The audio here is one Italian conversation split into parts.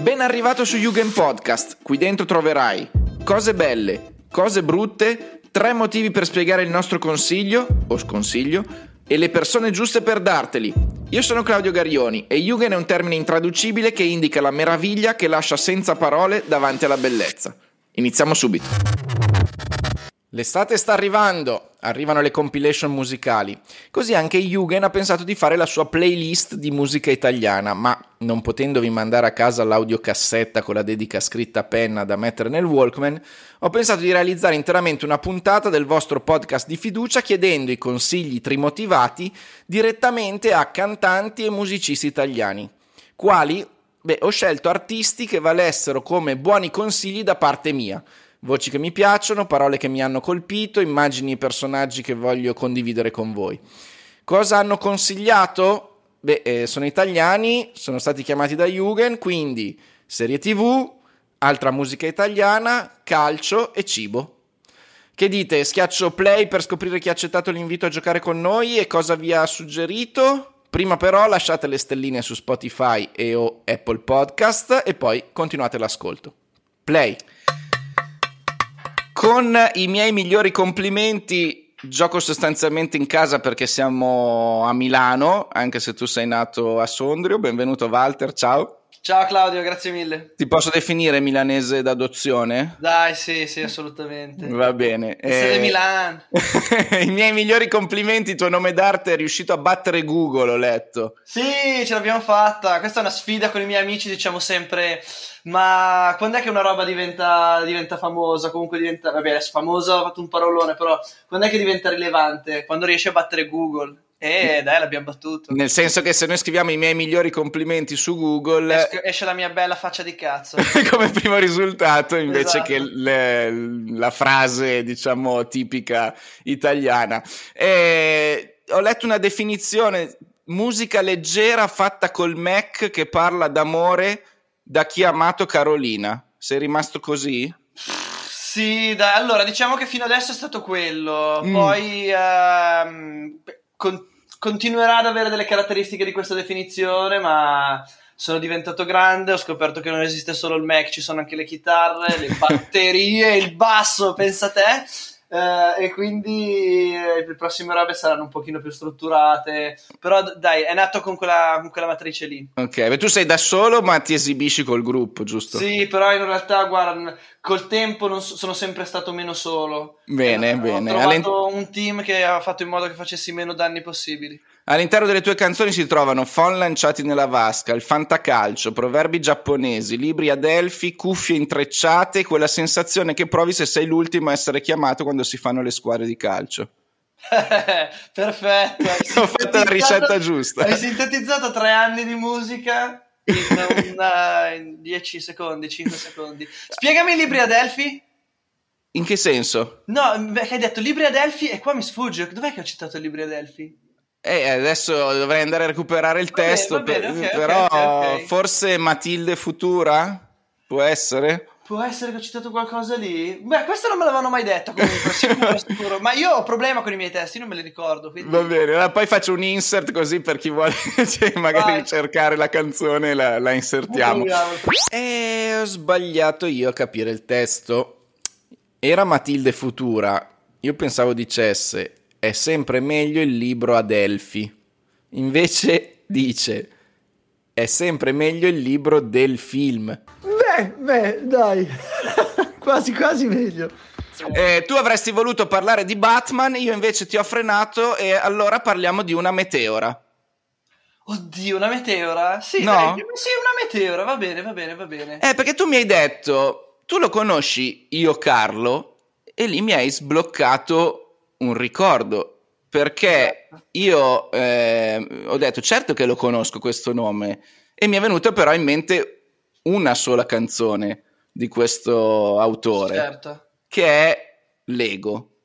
Ben arrivato su Jugend Podcast. Qui dentro troverai cose belle, cose brutte, tre motivi per spiegare il nostro consiglio o sconsiglio e le persone giuste per darteli. Io sono Claudio Garioni e Jugend è un termine intraducibile che indica la meraviglia che lascia senza parole davanti alla bellezza. Iniziamo subito. L'estate sta arrivando, arrivano le compilation musicali. Così anche Jugend ha pensato di fare la sua playlist di musica italiana, ma non potendovi mandare a casa l'audiocassetta con la dedica scritta a penna da mettere nel Walkman, ho pensato di realizzare interamente una puntata del vostro podcast di fiducia chiedendo i consigli trimotivati direttamente a cantanti e musicisti italiani. Quali? Beh, ho scelto artisti che valessero come buoni consigli da parte mia voci che mi piacciono, parole che mi hanno colpito, immagini e personaggi che voglio condividere con voi. Cosa hanno consigliato? Beh, eh, sono italiani, sono stati chiamati da Jugend, quindi serie tv, altra musica italiana, calcio e cibo. Che dite? Schiaccio play per scoprire chi ha accettato l'invito a giocare con noi e cosa vi ha suggerito? Prima però lasciate le stelline su Spotify e o Apple Podcast e poi continuate l'ascolto. Play. Con i miei migliori complimenti, gioco sostanzialmente in casa perché siamo a Milano, anche se tu sei nato a Sondrio. Benvenuto Walter, ciao. Ciao Claudio, grazie mille. Ti posso definire milanese d'adozione? Dai, sì, sì, assolutamente. Va bene. Essere eh... Milan. I miei migliori complimenti, tuo nome d'arte è riuscito a battere Google, ho letto. Sì, ce l'abbiamo fatta. Questa è una sfida con i miei amici, diciamo sempre ma quando è che una roba diventa, diventa famosa? Comunque diventa, vabbè, adesso famosa ho fatto un parolone, però quando è che diventa rilevante? Quando riesci a battere Google. Eh, dai, l'abbiamo battuto. Nel senso che se noi scriviamo i miei migliori complimenti su Google, esce, la mia bella faccia di cazzo. come primo risultato, invece esatto. che le, la frase, diciamo, tipica italiana. E ho letto una definizione musica leggera fatta col Mac che parla d'amore da chi ha amato Carolina. Sei rimasto così? Sì, dai, allora diciamo che fino adesso è stato quello, mm. poi ehm, con- continuerà ad avere delle caratteristiche di questa definizione, ma sono diventato grande, ho scoperto che non esiste solo il Mac, ci sono anche le chitarre, le batterie, il basso, pensa a te. Uh, e quindi eh, le prossime robe saranno un pochino più strutturate però dai è nato con quella, con quella matrice lì. Ok beh, tu sei da solo ma ti esibisci col gruppo giusto? sì però in realtà guarda col tempo non so, sono sempre stato meno solo. Bene eh, bene. ho trovato All'in... un team che ha fatto in modo che facessi meno danni possibili All'interno delle tue canzoni si trovano phon lanciati nella vasca, il fantacalcio, proverbi giapponesi, libri ad elfi, cuffie intrecciate, quella sensazione che provi se sei l'ultimo a essere chiamato quando si fanno le squadre di calcio. Perfetto, ho fatto la ricetta giusta. Hai sintetizzato tre anni di musica in, una, in 10 secondi, 5 secondi. Spiegami i libri ad elfi. In che senso? No, perché hai detto libri ad elfi e qua mi sfugge. Dov'è che ho citato libri ad elfi? Eh, adesso dovrei andare a recuperare il va testo, bene, bene, okay, però okay, okay. forse Matilde Futura? Può essere? Può essere che ho citato qualcosa lì? Beh, questo non me l'avevano mai detto comunque, sicuro, sicuro. Ma io ho problema con i miei testi, non me li ricordo. Quindi... Va bene, allora poi faccio un insert così per chi vuole cioè, magari Vai. cercare la canzone la, la insertiamo. E eh, ho sbagliato io a capire il testo. Era Matilde Futura. Io pensavo dicesse è sempre meglio il libro ad Elfi. Invece dice è sempre meglio il libro del film. Beh, beh, dai, quasi quasi meglio. Eh, tu avresti voluto parlare di Batman, io invece ti ho frenato e allora parliamo di una meteora. Oddio, una meteora? Sì, no? dai, sì, una meteora, va bene, va bene, va bene. Eh, perché tu mi hai detto, tu lo conosci, io Carlo, e lì mi hai sbloccato un ricordo perché certo. io eh, ho detto certo che lo conosco questo nome e mi è venuta però in mente una sola canzone di questo autore certo. che è Lego.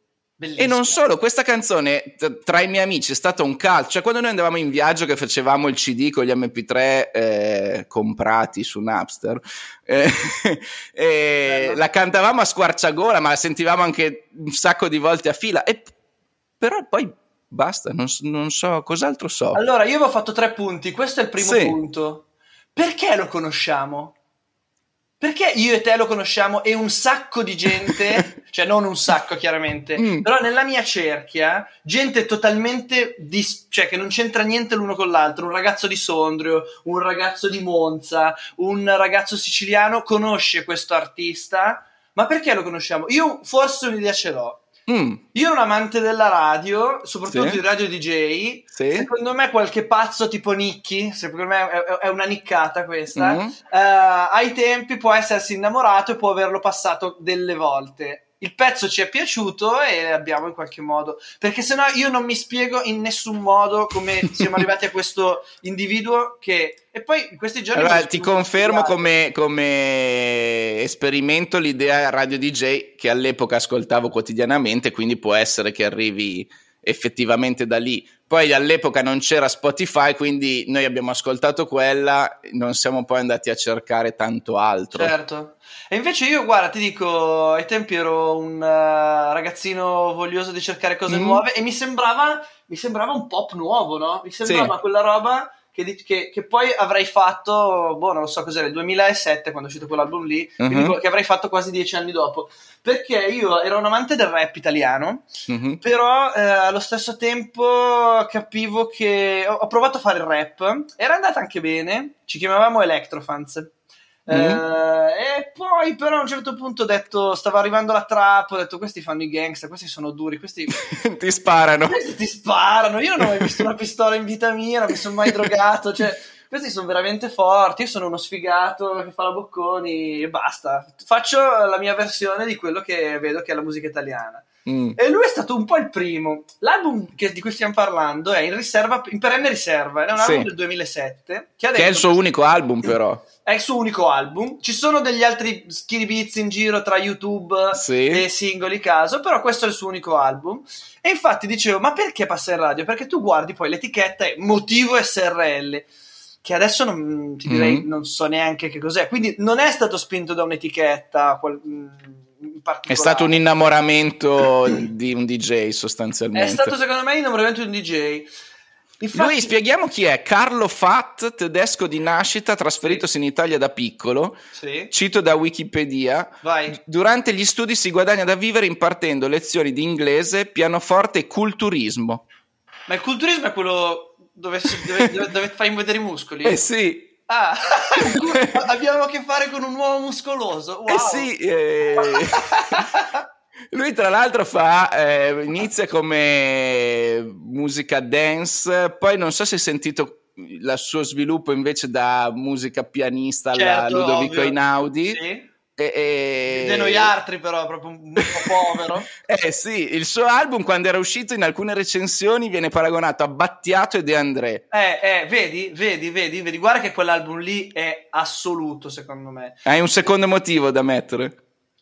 Bellissimo. E non solo, questa canzone tra i miei amici è stata un calcio. Cioè, quando noi andavamo in viaggio che facevamo il CD con gli MP3 eh, comprati su Napster, eh, eh, la cantavamo a squarciagola, ma la sentivamo anche un sacco di volte a fila. E, però poi basta, non, non, so cos'altro so. Allora, io avevo fatto tre punti. Questo è il primo sì. punto. Perché lo conosciamo? Perché io e te lo conosciamo e un sacco di gente, cioè non un sacco chiaramente, mm. però nella mia cerchia, gente totalmente, dis- cioè che non c'entra niente l'uno con l'altro, un ragazzo di Sondrio, un ragazzo di Monza, un ragazzo siciliano conosce questo artista, ma perché lo conosciamo? Io forse un'idea ce l'ho, Mm. Io ero un amante della radio, soprattutto sì. di radio DJ. Sì. Secondo me qualche pazzo tipo Nicky, secondo me è, è una niccata questa, mm. uh, ai tempi può essersi innamorato e può averlo passato delle volte il pezzo ci è piaciuto e abbiamo in qualche modo perché sennò io non mi spiego in nessun modo come siamo arrivati a questo individuo che e poi in questi giorni allora, ti confermo come, come, esperimento l'idea radio DJ che all'epoca ascoltavo quotidianamente quindi può essere che arrivi effettivamente da lì. Poi all'epoca non c'era Spotify, quindi noi abbiamo ascoltato quella, non siamo poi andati a cercare tanto altro. Certo. E invece io, guarda, ti dico, ai tempi ero un uh, ragazzino voglioso di cercare cose mm. nuove e mi sembrava, mi sembrava un pop nuovo, no? Mi sembrava sì. quella roba che, che, che, poi avrei fatto, boh, non lo so cos'era, nel 2007 quando è uscito quell'album lì, uh-huh. che avrei fatto quasi dieci anni dopo. Perché io ero un amante del rap italiano, uh-huh. però eh, allo stesso tempo capivo che ho, ho provato a fare il rap, era andata anche bene, ci chiamavamo Electrofans. Mm. Eh, e poi però a un certo punto ho detto stava arrivando la trap ho detto questi fanno i gangster questi sono duri questi ti sparano. Questi ti sparano. Io non ho mai visto una pistola in vita mia non mi sono mai drogato cioè questi sono veramente forti io sono uno sfigato che fa la bocconi e basta. Faccio la mia versione di quello che vedo che è la musica italiana Mm. E lui è stato un po' il primo. L'album che, di cui stiamo parlando è in, riserva, in perenne riserva, è un album sì. del 2007. Che, che è il suo unico album, però. È il suo unico album. Ci sono degli altri skinny beats in giro tra YouTube sì. e singoli caso, però questo è il suo unico album. E infatti dicevo, ma perché passa in radio? Perché tu guardi poi l'etichetta è motivo SRL che adesso non ti direi, mm-hmm. non so neanche che cos'è. Quindi non è stato spinto da un'etichetta. Qual, è stato un innamoramento di un DJ sostanzialmente. È stato secondo me l'innamoramento di un DJ. Infatti... Lui spieghiamo chi è, Carlo Fatt, tedesco di nascita, trasferitosi in Italia da piccolo. Sì. Cito da Wikipedia. Vai. Durante gli studi si guadagna da vivere impartendo lezioni di inglese, pianoforte e culturismo. Ma il culturismo è quello dove, dove, dove, dove fai vedere i muscoli? Eh sì. Ah, abbiamo a che fare con un uomo muscoloso. Wow. Eh sì, eh... lui tra l'altro fa, eh, inizia come musica dance, poi non so se hai sentito il suo sviluppo invece da musica pianista certo, alla Ludovico ovvio. Inaudi. Sì e, e... Noi altri però, proprio un po' povero. eh sì, il suo album quando era uscito in alcune recensioni viene paragonato a Battiato e De André. Eh, eh, vedi, vedi, vedi, vedi, guarda che quell'album lì è assoluto secondo me. Hai un secondo motivo da mettere?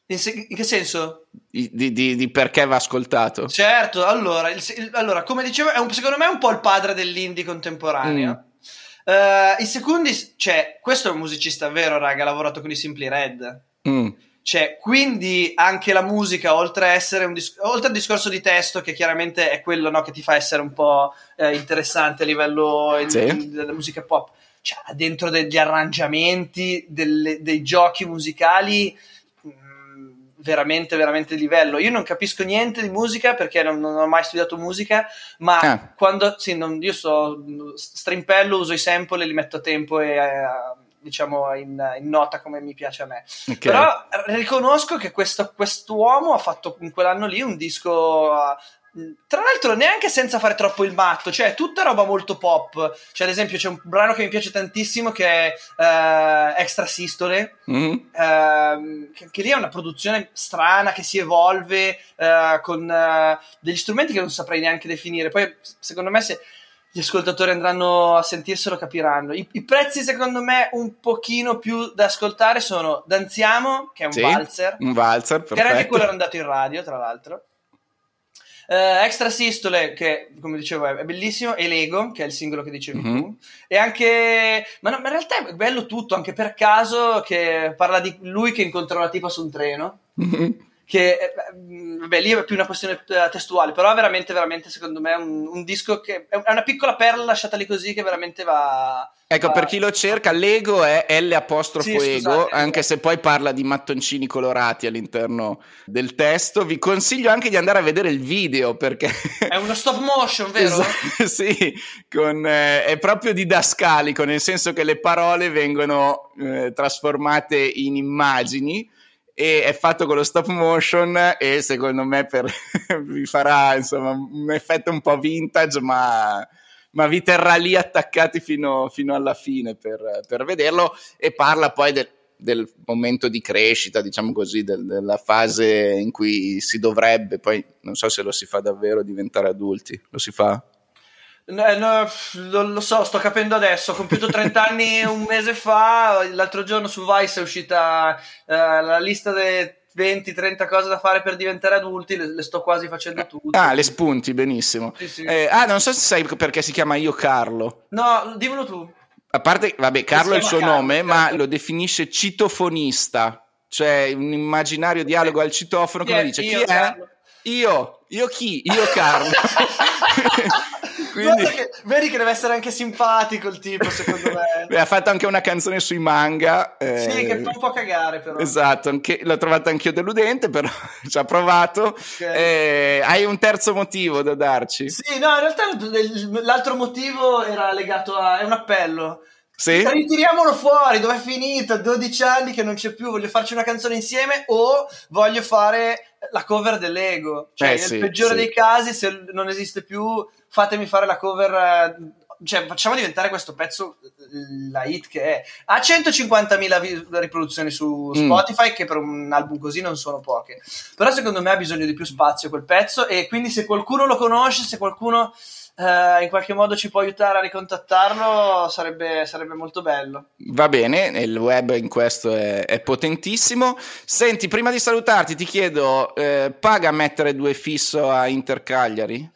In, se- in che senso? Di, di, di, perché va ascoltato. Certo, allora, il, il, allora come dicevo, è un, secondo me è un po' il padre dell'indie contemporaneo. Mm. Uh, I secondi, cioè, questo è un musicista vero, raga, ha lavorato con i Simply Red. Mm. Cioè, quindi anche la musica, oltre, a essere un dis- oltre al discorso di testo, che chiaramente è quello no, che ti fa essere un po' eh, interessante a livello sì. in, della musica pop, cioè, dentro degli arrangiamenti, delle, dei giochi musicali mm, veramente, veramente livello. Io non capisco niente di musica perché non, non ho mai studiato musica, ma ah. quando sì, non, io so strimpello, uso i sample e li metto a tempo e. Eh, diciamo in, in, nota come mi piace a me. Okay. Però riconosco che questo quest'uomo ha fatto in quell'anno lì un disco tra l'altro neanche senza fare troppo il matto, cioè tutta roba molto pop. Cioè, ad esempio, c'è un brano che mi piace tantissimo che è uh, Extra Sistole, mm-hmm. uh, che, che, lì è una produzione strana che si evolve uh, con degli strumenti che non saprei neanche definire. Poi, secondo me, se gli ascoltatori andranno a sentirselo capiranno. I, I, prezzi, secondo me, un pochino più da ascoltare sono Danziamo, che è un sì, valzer. Un valzer, perfetto. Che era anche quello andato in radio, tra l'altro. Uh, Extra Sistole, che come dicevo è bellissimo, e Lego, che è il singolo che dicevi mm-hmm. tu. E anche, ma, no, ma in realtà è bello tutto, anche per caso, che parla di lui che incontra una tipa su un treno. Mm-hmm che eh, vabbè, lì è più una questione eh, testuale, però veramente, veramente, secondo me, è un, un, disco che è una piccola perla lasciata lì così che veramente va. Ecco, va... per chi lo cerca, l'ego è L apostrofo sì, ego, scusate, anche se poi parla di mattoncini colorati all'interno del testo. Vi consiglio anche di andare a vedere il video perché. È uno stop motion, vero? Esatto, sì, con, eh, è proprio didascalico, nel senso che le parole vengono eh, trasformate in immagini e è fatto con lo stop motion e secondo me per, vi farà insomma un effetto un po' vintage ma, ma vi terrà lì attaccati fino, fino alla fine per, per, vederlo e parla poi del, del momento di crescita diciamo così del, della fase in cui si dovrebbe poi non so se lo si fa davvero diventare adulti lo si fa? No, no, lo, so, sto capendo adesso. Ho compiuto 30 anni un mese fa. L'altro giorno su Vice è uscita uh, la lista delle 20-30 cose da fare per diventare adulti. Le, le, sto quasi facendo tutte. Ah, le spunti, benissimo. Sì, sì. Eh, ah, non so se sai perché si chiama Io Carlo. No, dimmelo tu. A parte, vabbè, Carlo è il suo Carlo, nome, Carlo. ma lo definisce citofonista. Cioè, un immaginario dialogo al citofono. Come dice? Chi è? Carlo. Io, io chi? Io Carlo. Quindi... Che, vedi che deve essere anche simpatico il tipo, secondo me. Beh, ha fatto anche una canzone sui manga. Eh... Sì, che fa un po' cagare, però. Esatto, anche... l'ho trovata anch'io deludente, però ci ha provato. Okay. Eh, hai un terzo motivo da darci? Sì, no, in realtà l'altro motivo era legato a... è un appello. Sì? Ritiriamolo fuori, dove è finito? 12 anni che non c'è più, voglio farci una canzone insieme o voglio fare la cover dell'ego. Cioè, eh, nel sì, peggiore sì. dei casi, se non esiste più, fatemi fare la cover. Eh, cioè, facciamo diventare questo pezzo la hit che è. Ha 150.000 riproduzioni su mm. Spotify, mm. che per un album così non sono poche. Però secondo me ha bisogno di più spazio quel pezzo. E quindi, se qualcuno lo conosce, se qualcuno Uh, in qualche modo ci può aiutare a ricontattarlo, sarebbe, sarebbe, molto bello. Va bene, il web in questo è, è potentissimo. Senti, prima di salutarti, ti chiedo: eh, paga mettere due fisso a Inter Cagliari?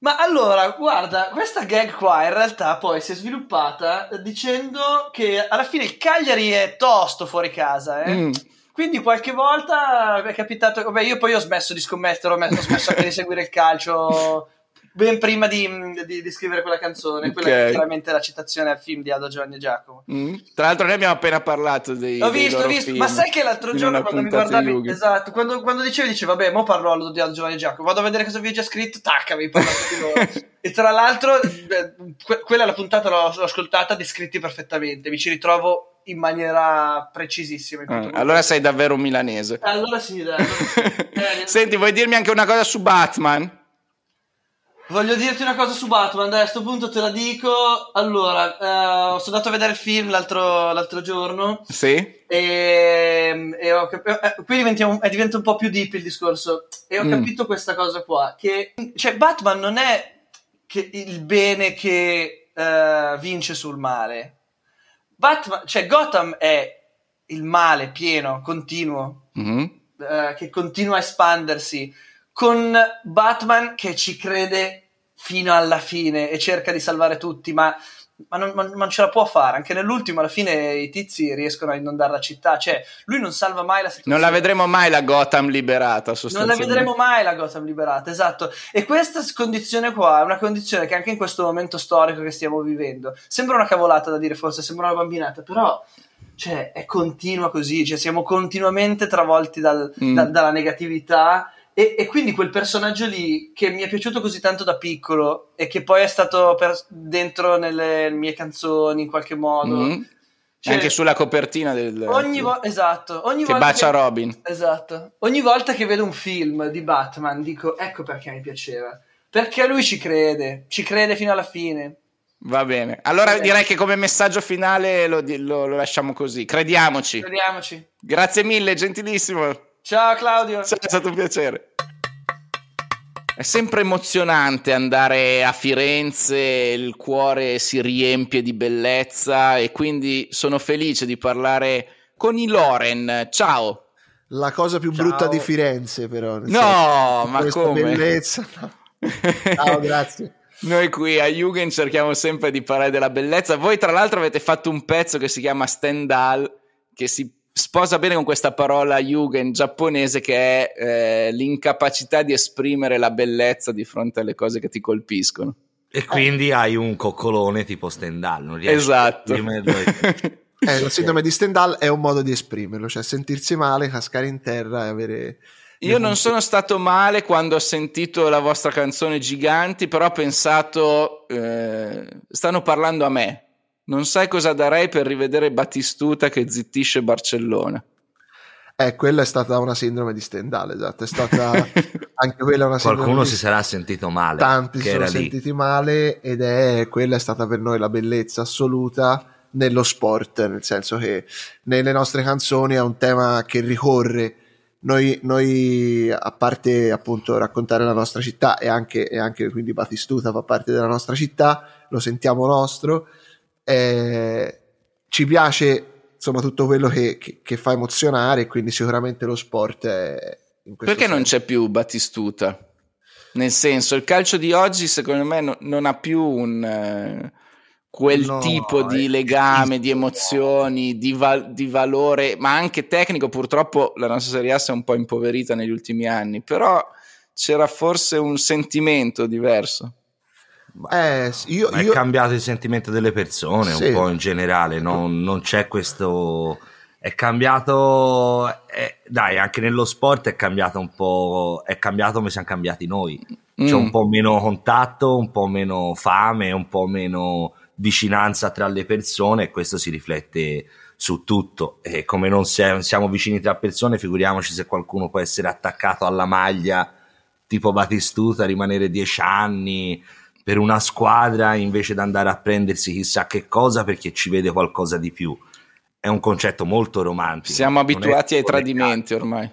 Ma allora, guarda, questa gag qua in realtà poi si è sviluppata dicendo che alla fine il Cagliari è tosto fuori casa, eh? Mm. Quindi qualche volta è capitato. Vabbè, io poi ho smesso di scommettere, ho smesso anche di seguire il calcio ben prima di, di, di, scrivere quella canzone, okay. quella che chiaramente è la citazione al film di Aldo Giovanni e Giacomo. Mm. Tra l'altro, noi abbiamo appena parlato dei. Ho visto, ho visto, ma sai che l'altro giorno quando mi guardavi, esatto, quando, quando dicevi, dicevi, vabbè, mo parlo di Aldo Giovanni e Giacomo, vado a vedere cosa vi ho già scritto, tac, avevi parlato di loro. e tra l'altro, que- quella la puntata, l'ho, l'ho ascoltata, descritti perfettamente, mi ci ritrovo in maniera precisissima. Ah, allora sei davvero un milanese. Allora sì, dai. Senti, vuoi dirmi anche una cosa su Batman? Voglio dirti una cosa su Batman, dai, a questo punto te la dico. Allora, eh, sono andato a vedere il film l'altro, l'altro giorno. Sì. E, e ho, eh, qui diventa, diventa un po' più deep il discorso. E ho mm. capito questa cosa qua, che cioè, Batman non è che il bene che uh, vince sul male. Batman, cioè Gotham è il male pieno, continuo, mm-hmm. uh, che continua a espandersi con Batman che ci crede fino alla fine e cerca di salvare tutti, ma, ma, non, ma, non, ce la può fare. Anche nell'ultimo, alla fine, i tizi riescono a inondare la città. Cioè, lui non salva mai la situazione. Non la vedremo mai la Gotham liberata, Non la vedremo mai la Gotham liberata, esatto. E questa condizione qua è una condizione che anche in questo momento storico che stiamo vivendo sembra una cavolata da dire, forse sembra una bambinata, però cioè, è continua così. Cioè, siamo continuamente travolti dal, mm. da, dalla negatività e, e, quindi quel personaggio lì che mi è piaciuto così tanto da piccolo e che poi è stato per, dentro nelle mie canzoni in qualche modo. Mm-hmm. Cioè, anche sulla copertina del ogni vo- esatto ogni che bacia che, Robin esatto ogni volta che vedo un film di Batman dico ecco perché mi piaceva perché lui ci crede ci crede fino alla fine va bene allora sì. direi che come messaggio finale lo, lo, lo lasciamo così crediamoci crediamoci grazie mille gentilissimo Ciao Claudio. Ciao, è stato un piacere. È sempre emozionante andare a Firenze, il cuore si riempie di bellezza e quindi sono felice di parlare con i Loren. Ciao. La cosa più Ciao. brutta di Firenze, però. No, senso, ma come? bellezza. No. Ciao, grazie. Noi qui a Jugend cerchiamo sempre di parlare della bellezza. Voi, tra l'altro, avete fatto un pezzo che si chiama Stendhal, che si sposa bene con questa parola Yugen giapponese che è eh, l'incapacità di esprimere la bellezza di fronte alle cose che ti colpiscono. E quindi eh. hai un coccolone tipo Stendhal, non riesci esatto. a esprimerlo. eh, la sindrome di Stendhal è un modo di esprimerlo, cioè sentirsi male, cascare in terra e avere... Io non sono stato male quando ho sentito la vostra canzone Giganti, però ho pensato, eh, stanno parlando a me. Non sai cosa darei per rivedere Battistuta che zittisce Barcellona. Eh, quella è stata una sindrome di Stendhal, esatto, è stata anche quella una sindrome Qualcuno si sarà sentito male. Tanti si sono sentiti lì. male ed è quella è stata per noi la bellezza assoluta nello sport, nel senso che nelle nostre canzoni è un tema che ricorre. Noi, noi a parte appunto raccontare la nostra città e anche, e anche quindi Batistuta fa parte della nostra città, lo sentiamo nostro, eh, ci piace insomma tutto quello che, che, che, fa emozionare, quindi sicuramente lo sport è... Perché senso. non c'è più Battistuta? Nel senso, il calcio di oggi secondo me no, non ha più un... Eh, quel no, tipo di legame, di emozioni, di, val- di, valore, ma anche tecnico. Purtroppo la nostra Serie A si è un po' impoverita negli ultimi anni, però c'era forse un sentimento diverso. Eh, io, è io... cambiato il sentimento delle persone sì. un po' in generale, non, non c'è questo... È cambiato, è, dai, anche nello sport è cambiato un po', è cambiato come siamo cambiati noi. C'è mm. un po' meno contatto, un po' meno fame, un po' meno vicinanza tra le persone e questo si riflette su tutto. E come non siamo vicini tra persone, figuriamoci se qualcuno può essere attaccato alla maglia tipo Batistuta, rimanere dieci anni, per una squadra invece di andare a prendersi chissà che cosa perché ci vede qualcosa di più. È un concetto molto romantico. Siamo abituati ai tradimenti ormai.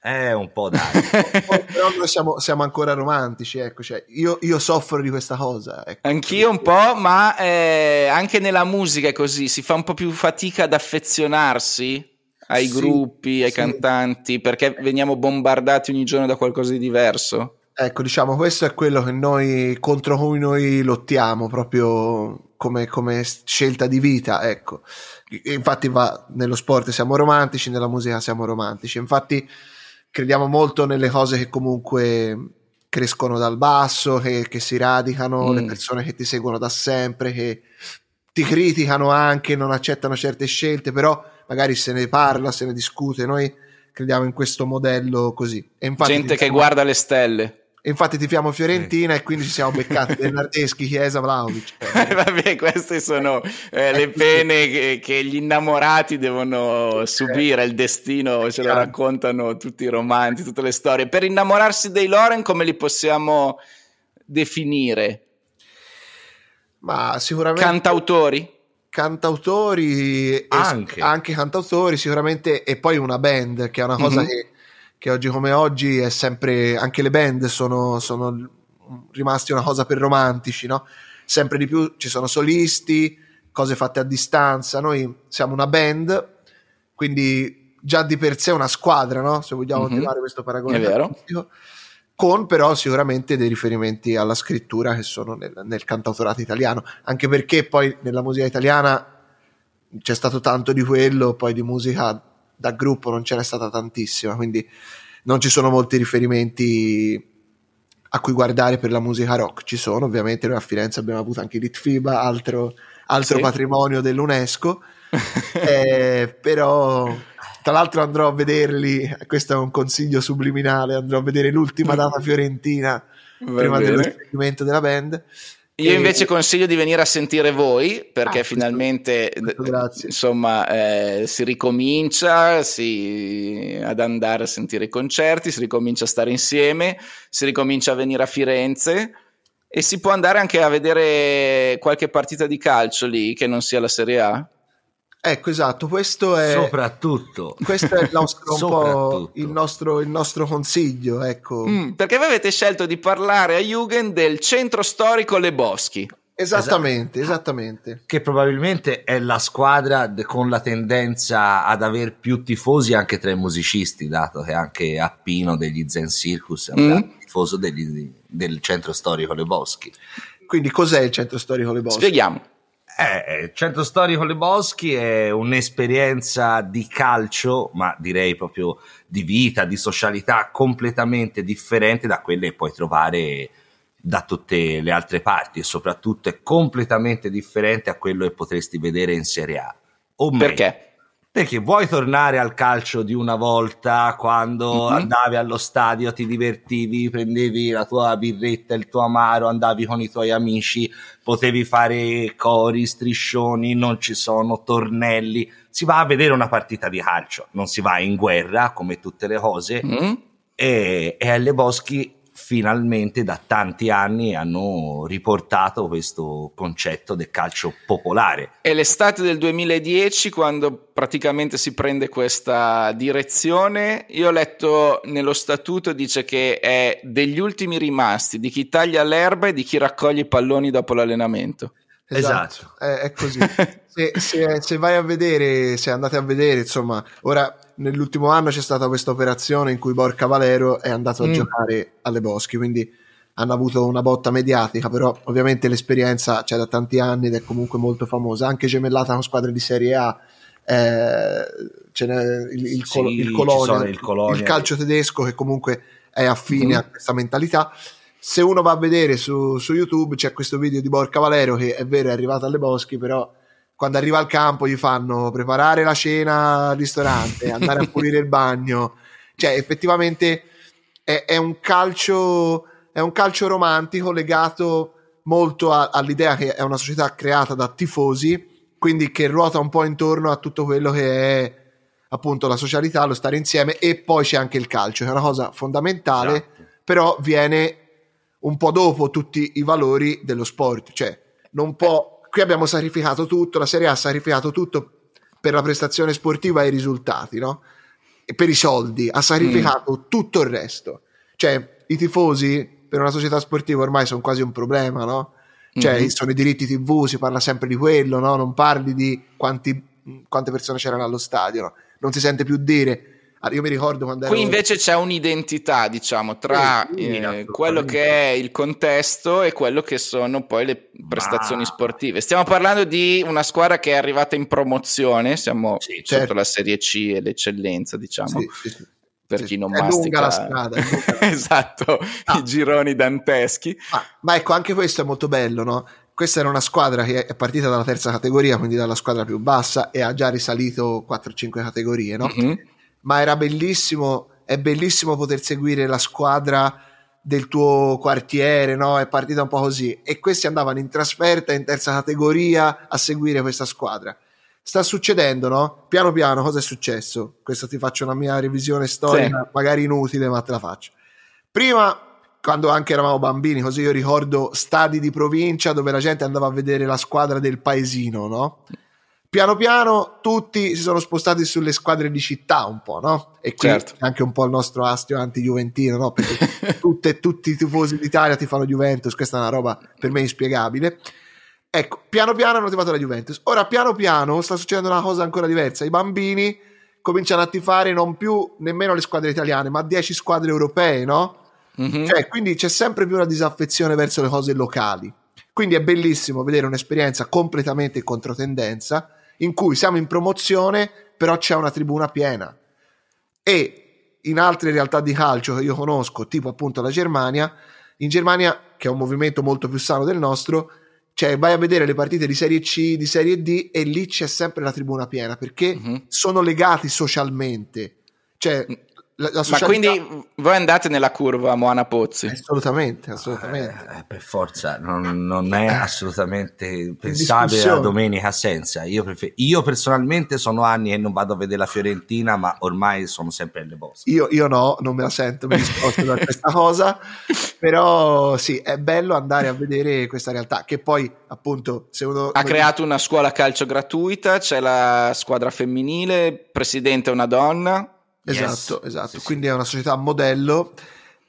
È un po' dai. Però noi siamo, siamo, ancora romantici, ecco, cioè, io, io, soffro di questa cosa. Ecco. Anch'io un po', ma eh, anche nella musica è così, si fa un po' più fatica ad affezionarsi ai sì, gruppi, ai sì. cantanti, perché veniamo bombardati ogni giorno da qualcosa di diverso. Ecco, diciamo, questo è quello che noi, contro cui noi lottiamo proprio come, come scelta di vita, ecco. Infatti va, nello sport siamo romantici, nella musica siamo romantici. Infatti crediamo molto nelle cose che comunque crescono dal basso, che, che si radicano, mm. le persone che ti seguono da sempre, che ti criticano anche, non accettano certe scelte, però magari se ne parla, se ne discute. Noi crediamo in questo modello così. Gente che guarda le stelle. Infatti tifiamo Fiorentina sì. e quindi ci siamo beccati Bernardeschi, Chiesa, Vlaovic. Eh, vabbè, queste sono eh, le pene che, che, gli innamorati devono subire, il destino ce lo raccontano tutti i romanzi, tutte le storie. Per innamorarsi dei Loren come li possiamo definire? Ma sicuramente... Cantautori? Cantautori, anche. anche cantautori sicuramente, e poi una band che è una cosa mm-hmm. che che oggi come oggi è sempre, anche le band sono, sono rimasti una cosa per romantici, no? Sempre di più ci sono solisti, cose fatte a distanza, noi siamo una band, quindi già di per sé una squadra, no? Se vogliamo mm-hmm. tirare questo paragone. È vero. Con però sicuramente dei riferimenti alla scrittura che sono nel, nel cantautorato italiano, anche perché poi nella musica italiana c'è stato tanto di quello, poi di musica da gruppo non ce n'è stata tantissima, quindi non ci sono molti riferimenti a cui guardare per la musica rock. Ci sono, ovviamente, noi a Firenze abbiamo avuto anche l'Itfiba, altro, altro sì. patrimonio dell'UNESCO, eh, però tra l'altro andrò a vederli, questo è un consiglio subliminale, andrò a vedere l'ultima data fiorentina Va prima bene. dello della band io invece consiglio di venire a sentire voi perché ah, finalmente insomma eh, si ricomincia si, ad andare a sentire i concerti, si ricomincia a stare insieme, si ricomincia a venire a Firenze e si può andare anche a vedere qualche partita di calcio lì che non sia la Serie A. Ecco, esatto, questo è soprattutto questo è il nostro, un po' il nostro, il nostro consiglio, ecco. Mm, perché voi avete scelto di parlare a Jugend del centro storico Le Boschi. Esattamente, esattamente. Che probabilmente è la squadra con la tendenza ad aver più tifosi anche tra i musicisti, dato che anche Appino degli Zen Circus è un mm. tifoso degli, del centro storico Le Boschi. Quindi cos'è il centro storico Le Boschi? Spieghiamo Eh, 100 storie con le Boschi è un'esperienza di calcio, ma direi proprio di vita, di socialità completamente differente da quelle che puoi trovare da tutte le altre parti e soprattutto è completamente differente a quello che potresti vedere in Serie A. O Perché? Perché vuoi tornare al calcio di una volta quando mm-hmm. andavi allo stadio, ti divertivi, prendevi la tua birretta, il tuo amaro, andavi con i tuoi amici, potevi fare cori, striscioni, non ci sono tornelli. Si va a vedere una partita di calcio, non si va in guerra come tutte le cose. Mm-hmm. E, e alle Boschi finalmente da tanti anni hanno riportato questo concetto del calcio popolare. È l'estate del 2010 quando praticamente si prende questa direzione. Io ho letto nello statuto dice che è degli ultimi rimasti di chi taglia l'erba e di chi raccoglie i palloni dopo l'allenamento. Esatto, esatto. È, è, così. se, se, se vai a vedere, se andate a vedere, insomma, ora nell'ultimo anno c'è stata questa operazione in cui Borca Valero è andato a mm. giocare alle Boschi, quindi hanno avuto una botta mediatica, però ovviamente l'esperienza c'è da tanti anni ed è comunque molto famosa, anche gemellata con squadre di Serie A. Eh, ce n'è il, il, sì, Col- il, Colonia, il, Colonia, il calcio tedesco che comunque è affine mm. a questa mentalità. Se uno va a vedere su, su, YouTube c'è questo video di Borca Valero che è vero è arrivato alle Boschi, però quando arriva al campo gli fanno preparare la cena al ristorante, andare a pulire il bagno. Cioè, effettivamente è, è, un calcio, è un calcio romantico legato molto a, all'idea che è una società creata da tifosi, quindi che ruota un po' intorno a tutto quello che è appunto la socialità, lo stare insieme e poi c'è anche il calcio, che è una cosa fondamentale, esatto. però viene un po' dopo tutti i valori dello sport, cioè non può qui abbiamo sacrificato tutto, la Serie A ha sacrificato tutto per la prestazione sportiva e i risultati, no? E per i soldi, ha sacrificato mm. tutto il resto. Cioè, i tifosi per una società sportiva ormai sono quasi un problema, no? Cioè, mm-hmm. sono i diritti TV, si parla sempre di quello, no? Non parli di quanti, quante persone c'erano allo stadio, no? Non si sente più dire io mi ricordo quando Qui ero... invece c'è un'identità, diciamo, tra eh, quello che è il contesto e quello che sono poi le prestazioni Ma... sportive. Stiamo parlando di una squadra che è arrivata in promozione, siamo sì, sotto certo. la Serie C e l'eccellenza, diciamo. Sì, sì, per chi non è mastica la strada esatto ah. i gironi danteschi ma, ma, ecco anche questo è molto bello no? questa era una squadra che è partita dalla terza categoria quindi dalla squadra più bassa e ha già risalito 4-5 categorie no? Mm-hmm ma era bellissimo, è bellissimo poter seguire la squadra del tuo quartiere, no? È partita un po' così. E questi andavano in trasferta in terza categoria a seguire questa squadra. Sta succedendo, no? Piano piano cosa è successo? Questa ti faccio una mia revisione storica, sì. magari inutile, ma te la faccio. Prima, quando anche eravamo bambini, così io ricordo stadi di provincia dove la gente andava a vedere la squadra del paesino, no? Piano piano tutti si sono spostati sulle squadre di città un po', no? E qui certo. anche un po' il nostro astio anti-juventino, no? Perché tutte, tutti i tifosi d'Italia ti fanno Juventus, questa è una roba per me inspiegabile. Ecco, piano piano hanno tifato la Juventus. Ora, piano piano sta succedendo una cosa ancora diversa. I bambini cominciano a tifare non più nemmeno le squadre italiane, ma 10 squadre europee, no? Mm-hmm. Cioè, quindi c'è sempre più una disaffezione verso le cose locali. Quindi è bellissimo vedere un'esperienza completamente in controtendenza in cui siamo in promozione, però c'è una tribuna piena. E in altre realtà di calcio che io conosco, tipo appunto la Germania, in Germania, che è un movimento molto più sano del nostro, cioè vai a vedere le partite di Serie C, di Serie D e lì c'è sempre la tribuna piena perché uh-huh. sono legati socialmente. Cioè, la, la socialità... Ma quindi voi andate nella curva Moana Pozzi? Assolutamente, assolutamente. Eh, per forza, non, non è assolutamente pensabile la domenica senza. Io, prefer- io, personalmente sono anni e non vado a vedere la Fiorentina, ma ormai sono sempre nelle bosche. Io, io no, non me la sento, mi discosto da questa cosa, però sì, è bello andare a vedere questa realtà, che poi appunto se uno... Ha creato una scuola calcio gratuita, c'è la squadra femminile, presidente è una donna Esatto, yes. esatto. Sì, Quindi sì. è una società modello.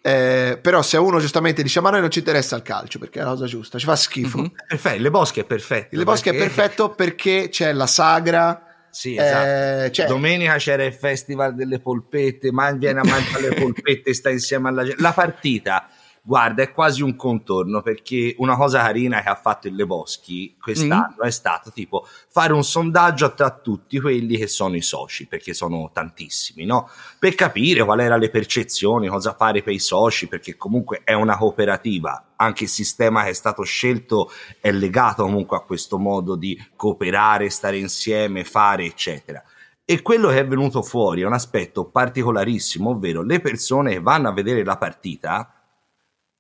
Eh, però se uno giustamente dice ma a noi non ci interessa il calcio perché è la cosa giusta, ci fa schifo. Mm-hmm. Perfetto, le bosche è perfetto. Le bosche perché... è perfetto perché c'è la sagra. Sì, esatto. Eh, Domenica c'era il festival delle polpette, ma viene a mangiare le polpette, sta insieme alla gente. La partita Guarda, è quasi un contorno perché una cosa carina che ha fatto il Leboschi quest'anno mm. è stato tipo fare un sondaggio tra tutti quelli che sono i soci, perché sono tantissimi, no? Per capire qual erano le percezioni, cosa fare per i soci, perché comunque è una cooperativa. Anche il sistema che è stato scelto è legato comunque a questo modo di cooperare, stare insieme, fare, eccetera. E quello che è venuto fuori è un aspetto particolarissimo, ovvero le persone che vanno a vedere la partita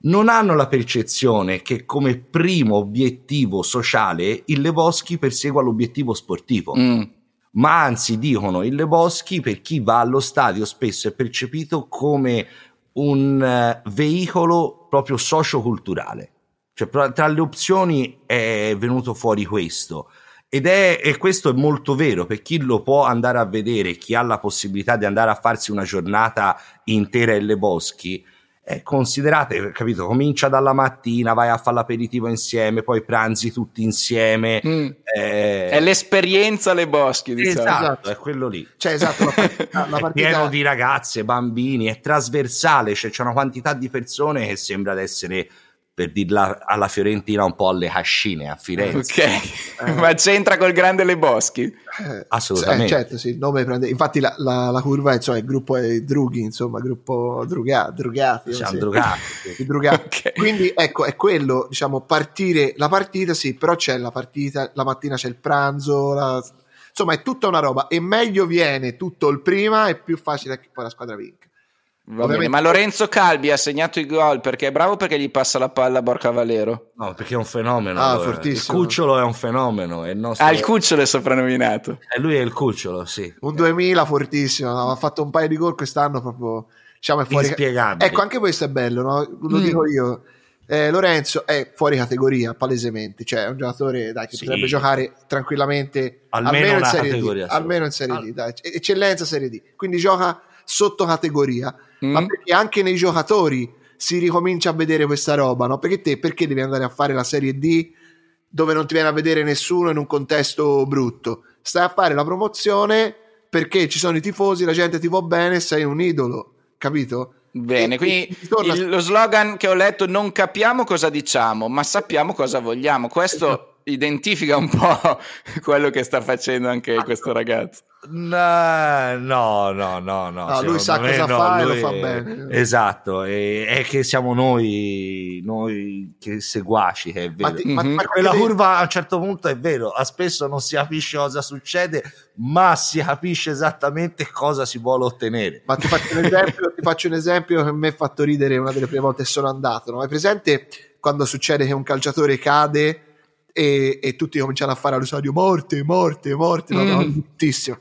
non hanno la percezione che come primo obiettivo sociale il Leboschi persegua l'obiettivo sportivo. Mm. Ma anzi dicono il Leboschi per chi va allo stadio spesso è percepito come un uh, veicolo proprio socioculturale. Cioè, tra le opzioni è venuto fuori questo. Ed è, e questo è molto vero per chi lo può andare a vedere, chi ha la possibilità di andare a farsi una giornata intera in Le Boschi eh, considerate, capito, comincia dalla mattina, vai a fare l'aperitivo insieme, poi pranzi tutti insieme. Mm. Eh... È l'esperienza Le Boschi, diciamo. Esatto, esatto, è quello lì. Cioè, esatto, la, la, la partita... pieno di ragazze, bambini, è trasversale, cioè c'è una quantità di persone che sembra di essere per dirla alla Fiorentina un po' alle cascine a Firenze. Ok, eh. ma c'entra col grande Le Boschi? Eh, Assolutamente. Eh, certo, sì, il nome prende... Infatti la, la, la curva insomma, il gruppo è Drughi, insomma, gruppo druga, drugati. Siamo sì. drugati. Sì. drugati. okay. Quindi ecco, è quello, diciamo, partire la partita, sì, però c'è la partita, la mattina c'è il pranzo, la... insomma è tutta una roba e meglio viene tutto il prima e più facile che poi la squadra vinca. Va bene, ma Lorenzo Calbi ha segnato i gol perché è bravo perché gli passa la palla a Borca Valero. No, perché è un fenomeno. Ah, fortissimo. Il cucciolo è un fenomeno. È il nostro... Ah, il cucciolo è soprannominato. E lui è il cucciolo, sì. Un 2000 fortissimo. Ha fatto un paio di gol quest'anno proprio. Diciamo, è fuori. Inspiegabile. Ecco, anche questo è bello, no? Lo mm. dico io. Eh, Lorenzo è fuori categoria palesemente, cioè è un giocatore dai, che sì. potrebbe giocare tranquillamente almeno, almeno in Serie D, almeno in Serie D, dai. eccellenza Serie D. Quindi gioca sotto categoria mm. ma perché anche nei giocatori si ricomincia a vedere questa roba, no? Perché te perché devi andare a fare la Serie D dove non ti viene a vedere nessuno in un contesto brutto? Stai a fare la promozione perché ci sono i tifosi, la gente ti va bene, sei un idolo, capito? Bene, quindi il, lo slogan che ho letto non capiamo cosa diciamo, ma sappiamo cosa vogliamo. Questo esatto. Identifica un po' quello che sta facendo anche questo ragazzo. No, no, no, no. no lui sa cosa no, fa e lo fa bene. Esatto, è, è, che siamo noi, noi che seguaci, che è vero. Ma ti, mm-hmm. ma, quella curva a un certo punto è vero, a spesso non si capisce cosa succede, ma si capisce esattamente cosa si vuole ottenere. Ma ti faccio un esempio, ti faccio un esempio che mi ha fatto ridere una delle prime volte che sono andato. No? Hai presente quando succede che un calciatore cade e, e tutti cominciano a fare allo morte, morte, morte, no, mm. no, bruttissimo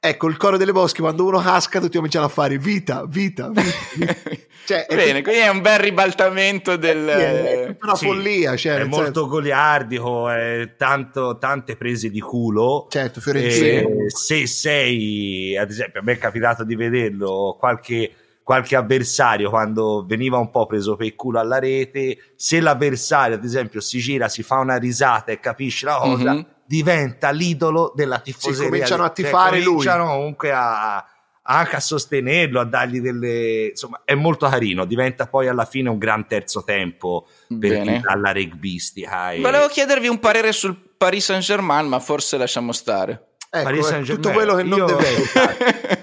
Ecco, il coro delle bosche, quando uno casca, tutti cominciano a fare vita, vita, vita. cioè, Bene, quindi è un bel ribaltamento del... È, è una sì, follia. Cioè, è molto senso... goliardico, è tanto, tante prese di culo. Certo, Fiorentino. Se sei, ad esempio, a me è capitato di vederlo, qualche qualche avversario quando veniva un po' preso per il culo alla rete, se l'avversario ad esempio si gira, si fa una risata e capisce la cosa, mm-hmm diventa l'idolo della tifoseria. Si cominciano a tifare cioè, cominciano lui. comunque a, anche a sostenerlo, a dargli delle... insomma è molto carino, diventa poi alla fine un gran terzo tempo per chi dalla rugbistica. E... Volevo chiedervi un parere sul Paris Saint Germain, ma forse lasciamo stare. Ecco, tutto quello che non io... deve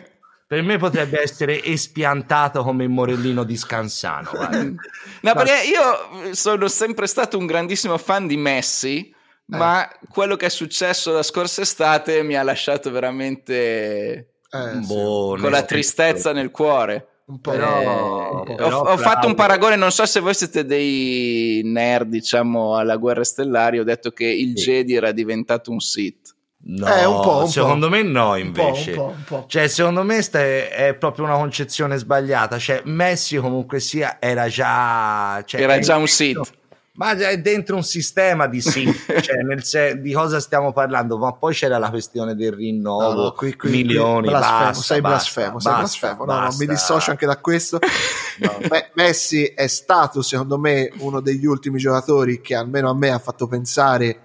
Per me potrebbe essere espiantato come il Morellino di Scansano. no, perché io sono sempre stato un grandissimo fan di Messi, eh. ma quello che è successo la scorsa estate mi ha lasciato veramente eh, boh, con la tristezza nel cuore. Un po', però, eh, però ho, ho fatto un paragone, non so se voi siete dei nerd, diciamo, alla guerra stellari, ho detto che il sì. Jedi era diventato un Sith. No, eh, un po', un secondo po'. me no invece. Un po', un po', cioè, secondo me sta è proprio una concezione sbagliata. Cioè, Messi comunque sia era già... Cioè, era già un Sith ma è dentro un sistema di sì, cioè nel se- di cosa stiamo parlando? Ma poi c'era la questione del rinnovo, no, no, qui, qui, milioni, qui, blasfemo, basta, sei blasfemo, basta, sei blasfemo. Basta, no, no, mi dissocio anche da questo. Beh, Messi è stato, secondo me, uno degli ultimi giocatori che almeno a me ha fatto pensare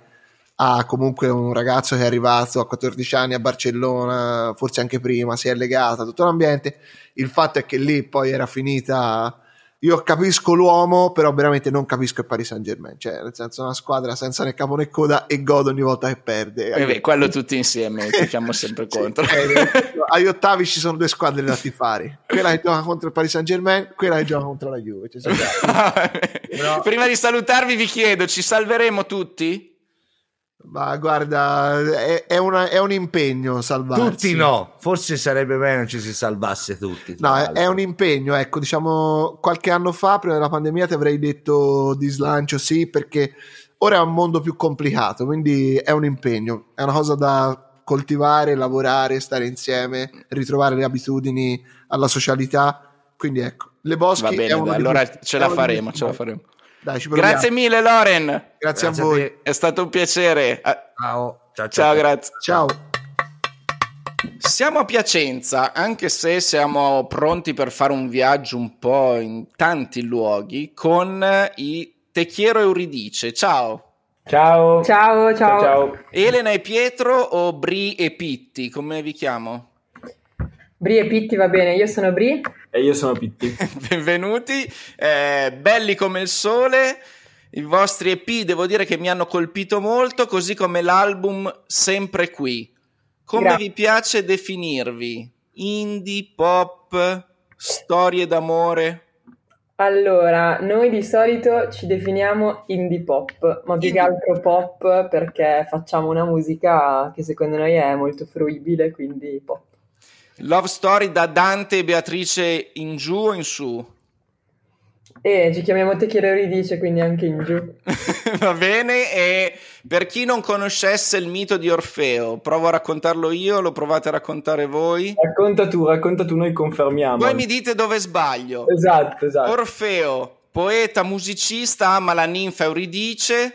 a comunque un ragazzo che è arrivato a 14 anni a Barcellona, forse anche prima, si è legato a tutto l'ambiente. Il fatto è che lì poi era finita io capisco l'uomo, però veramente non capisco il Paris Saint Germain. Cioè, nel senso, una squadra senza né capo né coda e godo ogni volta che perde. Eh beh, quello tutti insieme, tifiamo sempre contro. sì, eh, agli ottavi ci sono due squadre da tifare: quella che gioca contro il Paris Saint Germain, quella che gioca contro la Juve. Cioè, però... Prima di salutarvi, vi chiedo: ci salveremo tutti? Ma guarda, è, è, una, è, un impegno salvarsi. Tutti no, forse sarebbe meglio ci si salvasse tutti. No, è, è, un impegno, ecco, diciamo qualche anno fa, prima della pandemia, ti avrei detto di slancio sì, perché ora è un mondo più complicato, quindi è un impegno, è una cosa da coltivare, lavorare, stare insieme, ritrovare le abitudini alla socialità. Quindi ecco, le boschi... Va bene, allora ce la faremo, ce la faremo. Dai, grazie mille Loren. Grazie, grazie a voi. A È stato un piacere. Ciao. Ciao, ciao, ciao grazie. Ciao. Siamo a Piacenza, anche se siamo pronti per fare un viaggio un po' in tanti luoghi con i Techiero Euridice. Ciao. Ciao. Ciao, ciao. ciao. Elena e Pietro o Bri e Pitti, come vi chiamo? Bri e Pitti va bene, io sono Bri. E io sono Pitti. Benvenuti, eh, belli come il sole. I vostri EP devo dire che mi hanno colpito molto, così come l'album Sempre qui. Come Grazie. vi piace definirvi? Indie, pop, storie d'amore? Allora, noi di solito ci definiamo indie pop, ma più che altro pop perché facciamo una musica che secondo noi è molto fruibile, quindi pop. Love story da Dante e Beatrice in giù o in su? Eh, ci chiamiamo Techiero dice quindi anche in giù. Va bene, e per chi non conoscesse il mito di Orfeo, provo a raccontarlo io, lo provate a raccontare voi? Racconta tu, racconta tu, noi confermiamo. Poi mi dite dove sbaglio. Esatto, esatto. Orfeo, poeta, musicista, ama la ninfa Euridice,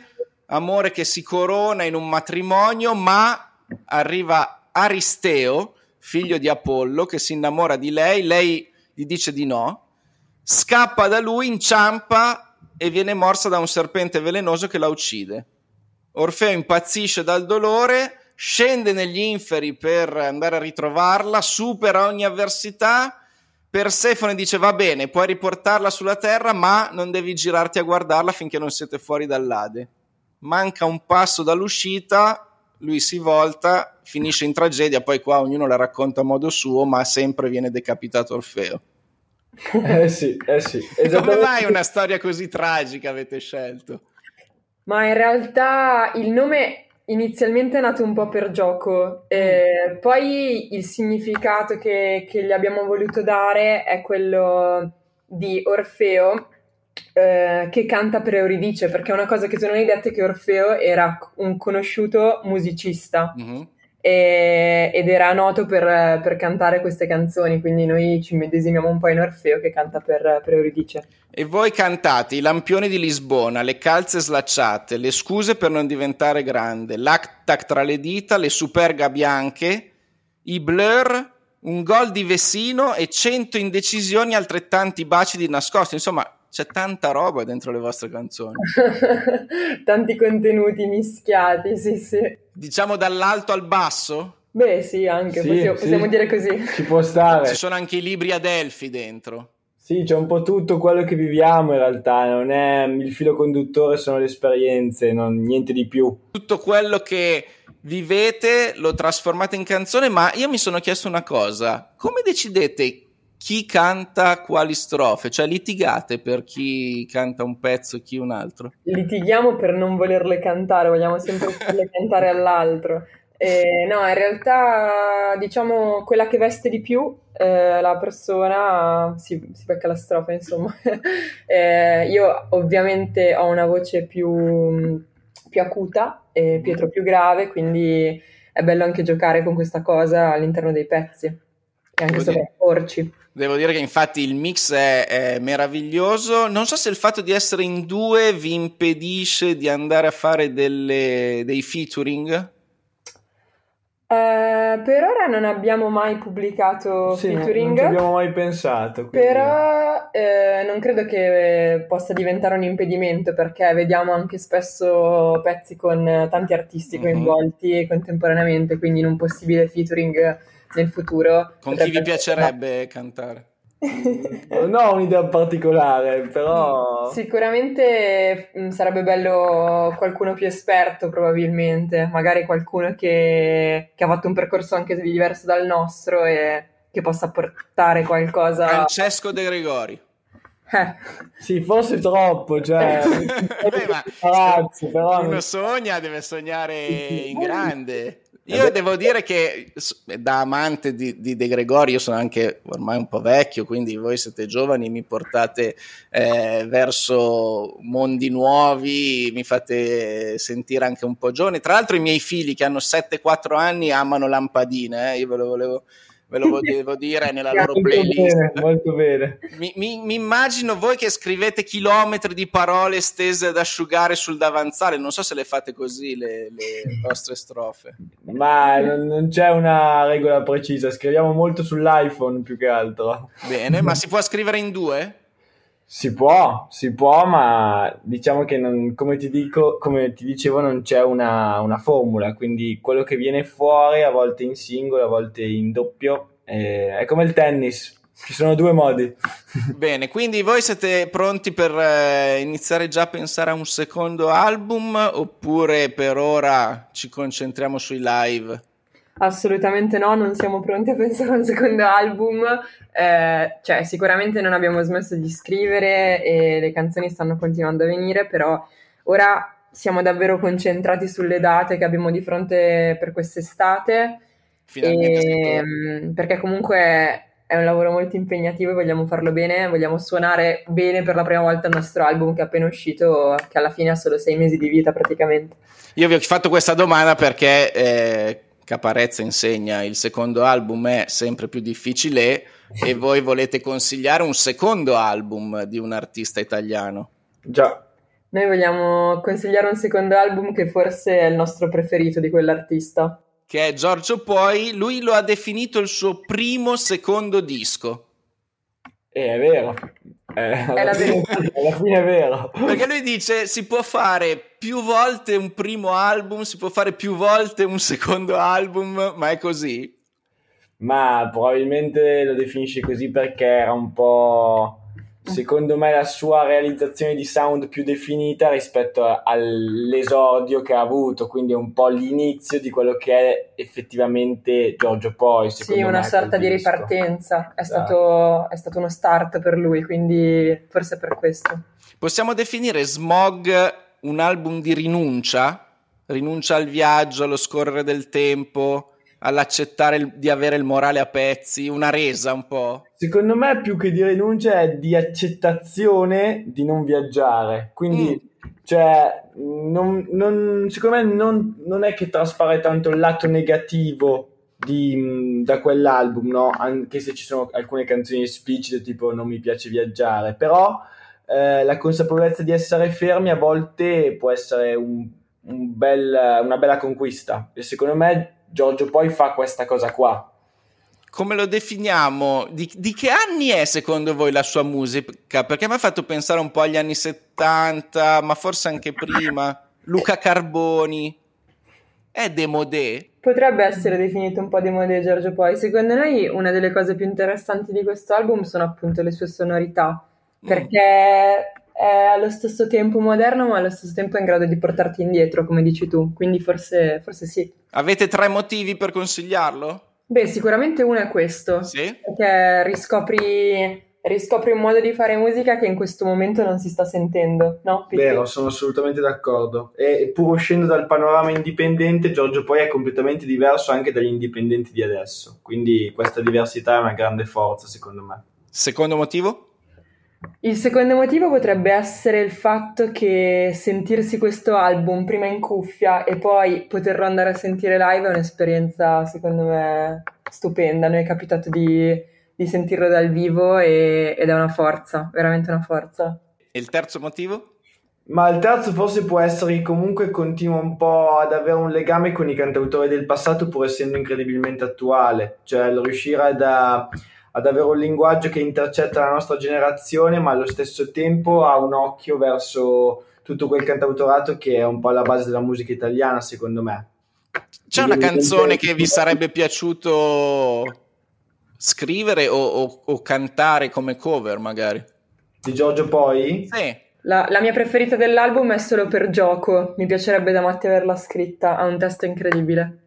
amore che si corona in un matrimonio, ma arriva Aristeo, figlio di Apollo, che si innamora di lei, lei gli dice di no, scappa da lui, inciampa e viene morsa da un serpente velenoso che la uccide. Orfeo impazzisce dal dolore, scende negli inferi per andare a ritrovarla, supera ogni avversità. Persefone dice va bene, puoi riportarla sulla terra, ma non devi girarti a guardarla finché non siete fuori dall'Ade. Manca un passo dall'uscita, lui si volta, finisce in tragedia, poi qua ognuno la racconta a modo suo, ma sempre viene decapitato Orfeo. Eh sì, eh sì. Come mai una storia così tragica avete scelto? Ma in realtà il nome inizialmente è nato un po' per gioco, eh, poi il significato che, che gli abbiamo voluto dare è quello di Orfeo, eh, che canta per Euridice, perché una cosa che tu non hai detto è che Orfeo era un conosciuto musicista mm-hmm. e, ed era noto per, per, cantare queste canzoni, quindi noi ci medesimiamo un po' in Orfeo che canta per, per Euridice. E voi cantate i lampioni di Lisbona, le calze slacciate, le scuse per non diventare grande, l'actac tra le dita, le superga bianche, i blur, un gol di Vessino e cento indecisioni altrettanti baci di nascosto. Insomma, c'è tanta roba dentro le vostre canzoni. Tanti contenuti mischiati, sì, sì. Diciamo dall'alto al basso? Beh, sì, anche, sì, possiamo, sì. possiamo, dire così. Ci può stare. Ci sono anche i libri ad Elfi dentro. Sì, c'è un po' tutto quello che viviamo in realtà, non è il filo conduttore, sono le esperienze, non, niente di più. Tutto quello che vivete lo trasformate in canzone, ma io mi sono chiesto una cosa, come decidete chi canta quali strofe? Cioè litigate per chi canta un pezzo e chi un altro? Litighiamo per non volerle cantare, vogliamo sempre farle cantare all'altro. Eh, no, in realtà diciamo quella che veste di più eh, la persona si, si, becca la strofa, insomma. eh, io ovviamente ho una voce più, più acuta e Pietro più grave, quindi è bello anche giocare con questa cosa all'interno dei pezzi e anche sovrapporci. Devo dire che infatti il mix è, è, meraviglioso. Non so se il fatto di essere in due vi impedisce di andare a fare delle, dei featuring. Eh, per ora non abbiamo mai pubblicato sì, featuring. Non ci abbiamo mai pensato. Quindi... Però eh, non credo che possa diventare un impedimento perché vediamo anche spesso pezzi con tanti artisti mhm. coinvolti mm-hmm. contemporaneamente, quindi in un possibile featuring nel futuro. Con chi vi piacerebbe essere... cantare? Non ho un'idea particolare, però... Sicuramente mm, sarebbe bello qualcuno più esperto, probabilmente, magari qualcuno che, che ha fatto un percorso anche diverso dal nostro e che possa portare qualcosa... Francesco De Gregori. Eh. Sì, forse troppo, cioè... Beh, ma palazzi, però... Uno sogna, deve sognare in grande. Io devo dire che da amante di, di, De Gregori, io sono anche ormai un po' vecchio, quindi voi siete giovani, mi portate eh, verso mondi nuovi, mi fate sentire anche un po' giovane. Tra l'altro i miei figli che hanno 7-4 anni amano lampadine, eh? io ve lo volevo ve lo devo dire nella loro playlist. Bene, molto bene. Mi, mi, mi, immagino voi che scrivete chilometri di parole stese ad asciugare sul davanzale, non so se le fate così le, le vostre strofe. Ma non, non, c'è una regola precisa, scriviamo molto sull'iPhone più che altro. Bene, ma si può scrivere in due? Si può, si può, ma diciamo che non, come, ti dico, come ti dicevo non c'è una, una, formula, quindi quello che viene fuori a volte in singolo, a volte in doppio, eh, è come il tennis, ci sono due modi. Bene, quindi voi siete pronti per eh, iniziare già a pensare a un secondo album oppure per ora ci concentriamo sui live? Assolutamente no, non siamo pronti a pensare a un secondo album, eh, cioè sicuramente non abbiamo smesso di scrivere e le canzoni stanno continuando a venire, però ora siamo davvero concentrati sulle date che abbiamo di fronte per quest'estate, e, mm, perché comunque è un lavoro molto impegnativo e vogliamo farlo bene, vogliamo suonare bene per la prima volta il nostro album che è appena uscito, che alla fine ha solo sei mesi di vita praticamente. Io vi ho fatto questa domanda perché... Eh Caparezza insegna il secondo album è sempre più difficile e voi volete consigliare un secondo album di un artista italiano. Già. Noi vogliamo consigliare un secondo album che forse è il nostro preferito di quell'artista. Che è Giorgio Poi, lui lo ha definito il suo primo secondo disco. Eh, è vero. Eh, alla, fine, alla fine è vero. Perché lui dice si può fare più volte un primo album, si può fare più volte un secondo album, ma è così? Ma probabilmente lo definisce così perché era un po' secondo me la sua realizzazione di sound più definita rispetto all'esordio che ha avuto, quindi è un po' l'inizio di quello che è effettivamente Giorgio Poi. Sì, una sorta di ripartenza, è, esatto. stato, è stato uno start per lui, quindi forse per questo. Possiamo definire Smog un album di rinuncia? Rinuncia al viaggio, allo scorrere del tempo? All'accettare il, di avere il morale a pezzi, una resa un po'? Secondo me più che di rinuncia è di accettazione di non viaggiare, quindi mm. cioè, non, non, secondo me non, non, è che traspare tanto il lato negativo di, da quell'album, no? anche se ci sono alcune canzoni esplicite tipo non mi piace viaggiare, però eh, la consapevolezza di essere fermi a volte può essere un, un bel, una bella conquista e secondo me Giorgio poi fa questa cosa qua. Come lo definiamo? Di, di, che anni è secondo voi la sua musica? Perché mi ha fatto pensare un po' agli anni 70, ma forse anche prima. Luca Carboni. È demodé? Potrebbe essere definito un po' demodé Giorgio Poi. Secondo noi una delle cose più interessanti di questo album sono appunto le sue sonorità. Mm. È allo stesso tempo moderno, ma allo stesso tempo è in grado di portarti indietro, come dici tu. Quindi forse, forse sì. Avete tre motivi per consigliarlo? Beh, sicuramente uno è questo. Sì. Perché riscopri, riscopri un modo di fare musica che in questo momento non si sta sentendo, no? Pitti? Vero, sono assolutamente d'accordo. E pur uscendo dal panorama indipendente, Giorgio poi è completamente diverso anche dagli indipendenti di adesso. Quindi questa diversità è una grande forza, secondo me. Secondo motivo? Il secondo motivo potrebbe essere il fatto che sentirsi questo album prima in cuffia e poi poterlo andare a sentire live è un'esperienza, secondo me, stupenda. Noi è capitato di, di sentirlo dal vivo e, ed è una forza, veramente una forza. E il terzo motivo? Ma il terzo forse può essere che comunque continua un po' ad avere un legame con i cantautori del passato pur essendo incredibilmente attuale, cioè riuscire ad ad avere un linguaggio che intercetta la nostra generazione, ma allo stesso tempo ha un occhio verso tutto quel cantautorato che è un po' alla base della musica italiana, secondo me. C'è una canzone che vi sarebbe piaciuto scrivere o, o, o, cantare come cover magari. Di Giorgio Poi? Sì. La, la, mia preferita dell'album è solo per gioco, mi piacerebbe da matti averla scritta, ha un testo incredibile.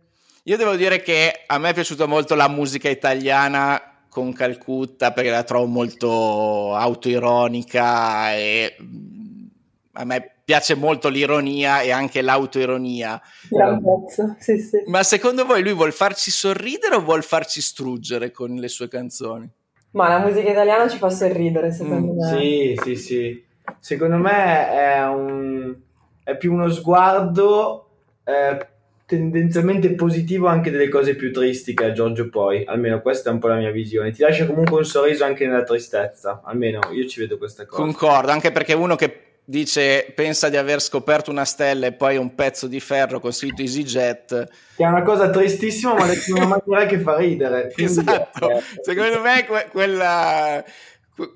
Io devo dire che a me è piaciuta molto la musica italiana con Calcutta perché la trovo molto autoironica e a me piace molto l'ironia e anche l'autoironia. Pezzo, sì, sì. Ma secondo voi lui vuol farci sorridere o vuol farci struggere con le sue canzoni? Ma la musica italiana ci fa sorridere, secondo mm. me. Sì, sì, sì. Secondo me è, un, è più uno sguardo eh, tendenzialmente positivo anche delle cose più tristi che ha Giorgio poi, almeno questa è un po' la mia visione. Ti lascia comunque un sorriso anche nella tristezza, almeno io ci vedo questa cosa. Concordo, anche perché uno che dice pensa di aver scoperto una stella e poi un pezzo di ferro con scritto EasyJet che è una cosa tristissima ma in una maniera che fa ridere esatto eh, secondo me que- quella,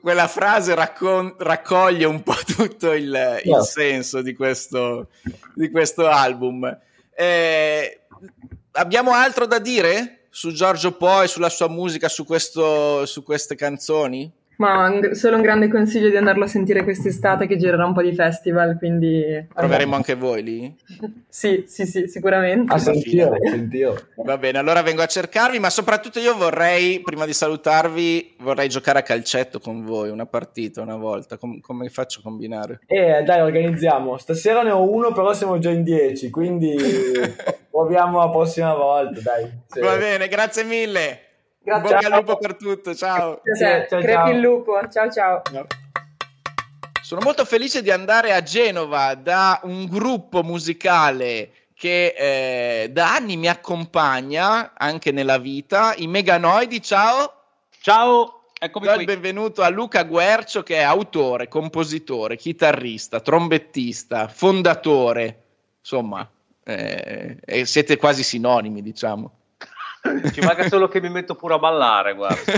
quella frase raccon- raccoglie un po' tutto il, yeah. il certo. senso di questo, di questo album eh, abbiamo altro da dire su Giorgio Poi sulla sua musica su, questo, su queste canzoni ma solo un grande consiglio di andarlo a sentire quest'estate che girerà un po' di festival, quindi... Proveremo anche voi lì? sì, sì, sì, sicuramente. Ah, sentire, sentire. Va bene, allora vengo a cercarvi, ma soprattutto io vorrei, prima di salutarvi, vorrei giocare a calcetto con voi, una partita una volta. Com- come faccio a combinare? Eh, dai, organizziamo. Stasera ne ho uno, però siamo già in dieci, quindi proviamo la prossima volta, dai. Sì. Va bene, grazie mille. Grazie. Bocca al lupo per tutto, ciao. Ciao, ciao, Crepi il lupo, ciao ciao. Sono molto felice di andare a Genova da un gruppo musicale che eh, da anni mi accompagna anche nella vita, i Meganoidi, ciao. Ciao, eccomi Do qui. il benvenuto a Luca Guercio che è autore, compositore, chitarrista, trombettista, fondatore, insomma, eh, siete quasi sinonimi, diciamo. Ci manca solo che mi metto pure a ballare, guarda.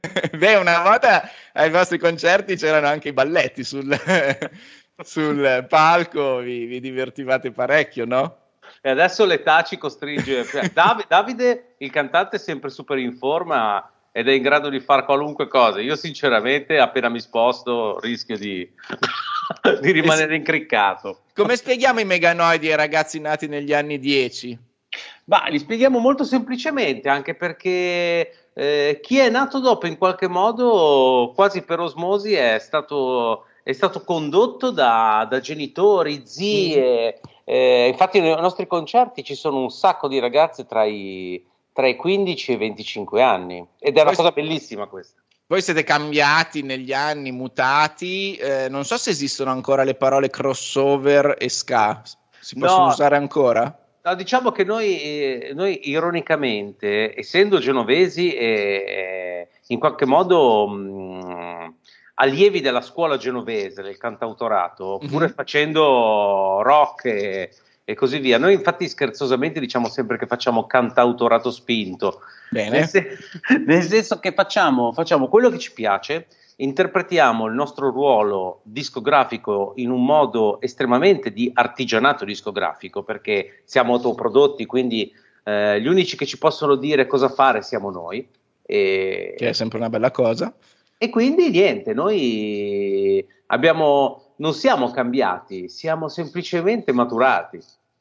Beh, una volta ai vostri concerti c'erano anche i balletti sul, sul palco, vi, vi, divertivate parecchio, no? E adesso l'età ci costringe. Dav- Davide, il cantante, è sempre super in forma ed è in grado di fare qualunque cosa. Io, sinceramente, appena mi sposto, rischio di, di rimanere incriccato. Come spieghiamo i meganoidi ai ragazzi nati negli anni 10? Ma li spieghiamo molto semplicemente, anche perché eh, chi è nato dopo in qualche modo, quasi per osmosi, è stato, è stato condotto da, da, genitori, zie. Mm. Eh, infatti nei nostri concerti ci sono un sacco di ragazze tra i, tra i 15 e i 25 anni ed è una cosa bellissima questa. Voi siete cambiati negli anni, mutati, eh, non so se esistono ancora le parole crossover e ska, si possono no, usare ancora? No, diciamo che noi, eh, noi, ironicamente, essendo genovesi, eh, in qualche modo mh, allievi della scuola genovese, del cantautorato, mm-hmm. pur facendo rock e, e, così via, noi infatti scherzosamente diciamo sempre che facciamo cantautorato spinto. Bene. Nel, se- nel senso che facciamo, facciamo quello che ci piace interpretiamo il nostro ruolo discografico in un modo estremamente di artigianato discografico perché siamo autoprodotti, quindi eh, gli unici che ci possono dire cosa fare siamo noi. E, che è sempre una bella cosa. E quindi niente, noi abbiamo, non siamo cambiati, siamo semplicemente maturati.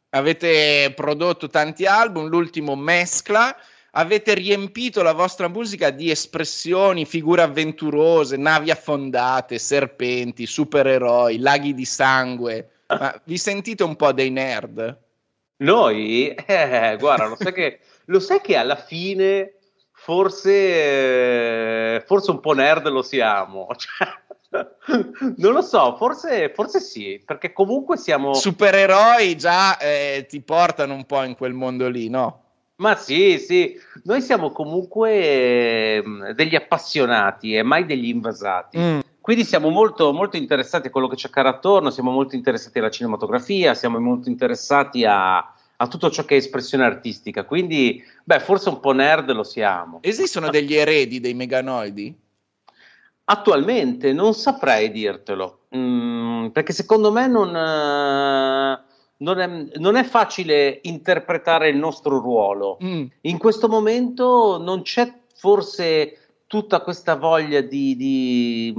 Avete prodotto tanti album, l'ultimo Mescla avete riempito la vostra musica di espressioni, figure avventurose, navi affondate, serpenti, supereroi, laghi di sangue. Ma vi sentite un po' dei nerd? Noi, eh, guarda, lo sai, che, lo sai che alla fine forse, eh, forse un po' nerd lo siamo. Cioè, non lo so, forse, forse, sì, perché comunque siamo... Supereroi già eh, ti portano un po' in quel mondo lì, no? Ma sì, sì, noi siamo comunque eh, degli appassionati e mai degli invasati. Mm. Quindi siamo molto, molto interessati a quello che c'è accade attorno, siamo molto interessati alla cinematografia, siamo molto interessati a, a tutto ciò che è espressione artistica. Quindi, beh, forse un po' nerd lo siamo. Esistono degli eredi dei meganoidi? Attualmente non saprei dirtelo, mm, perché secondo me non... Uh, non è, non è, facile interpretare il nostro ruolo. Mm. In questo momento non c'è forse tutta questa voglia di, di,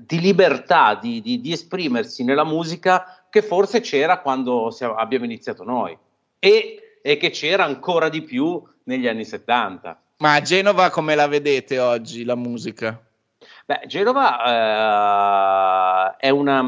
di libertà, di, di, esprimersi nella musica che forse c'era quando abbiamo iniziato noi e, e che c'era ancora di più negli anni 70. Ma a Genova come la vedete oggi la musica? Beh, Genova eh, è, una,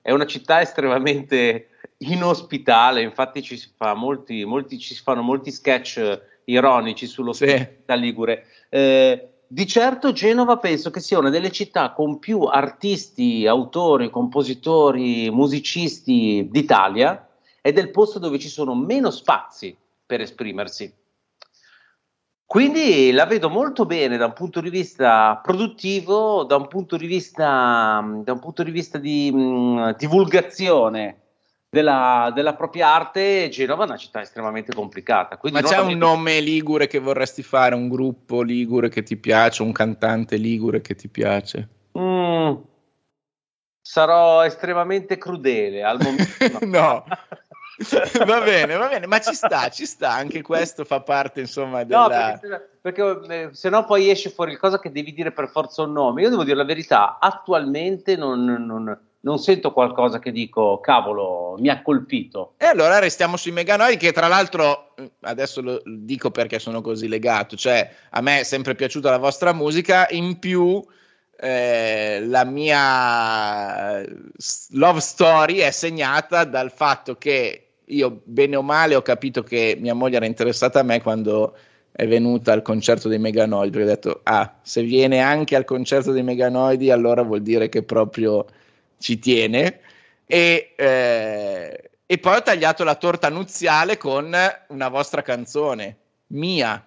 è, una, città estremamente inospitale, infatti ci si, fa molti, molti, ci si fanno molti sketch ironici sullo sì. ligure. Eh, di certo Genova penso che sia una delle città con più artisti, autori, compositori, musicisti d'Italia ed è il posto dove ci sono meno spazi per esprimersi. Quindi la vedo molto bene da un punto di vista produttivo, da un punto di vista, da un punto di, vista di mh, divulgazione della, della, propria arte. Genova è una città estremamente complicata. Ma c'è un nome ligure che vorresti fare, un gruppo ligure che ti piace, un cantante ligure che ti piace? Mm, sarò estremamente crudele al momento. no. va bene, va bene, ma ci sta, ci sta, anche questo fa parte, insomma, della... No, perché, perché se no poi esce fuori il cosa che devi dire per forza un nome. Io devo dire la verità, attualmente non, non, non sento qualcosa che dico, cavolo, mi ha colpito. E allora restiamo sui Meganoid, che tra l'altro, adesso lo dico perché sono così legato, cioè a me è sempre piaciuta la vostra musica, in più... Eh, la mia love story è segnata dal fatto che io bene o male ho capito che mia moglie era interessata a me quando è venuta al concerto dei Meganoidi, perché ho detto, ah, se viene anche al concerto dei Meganoidi, allora vuol dire che proprio ci tiene. E, eh, e poi ho tagliato la torta nuziale con una vostra canzone, mia.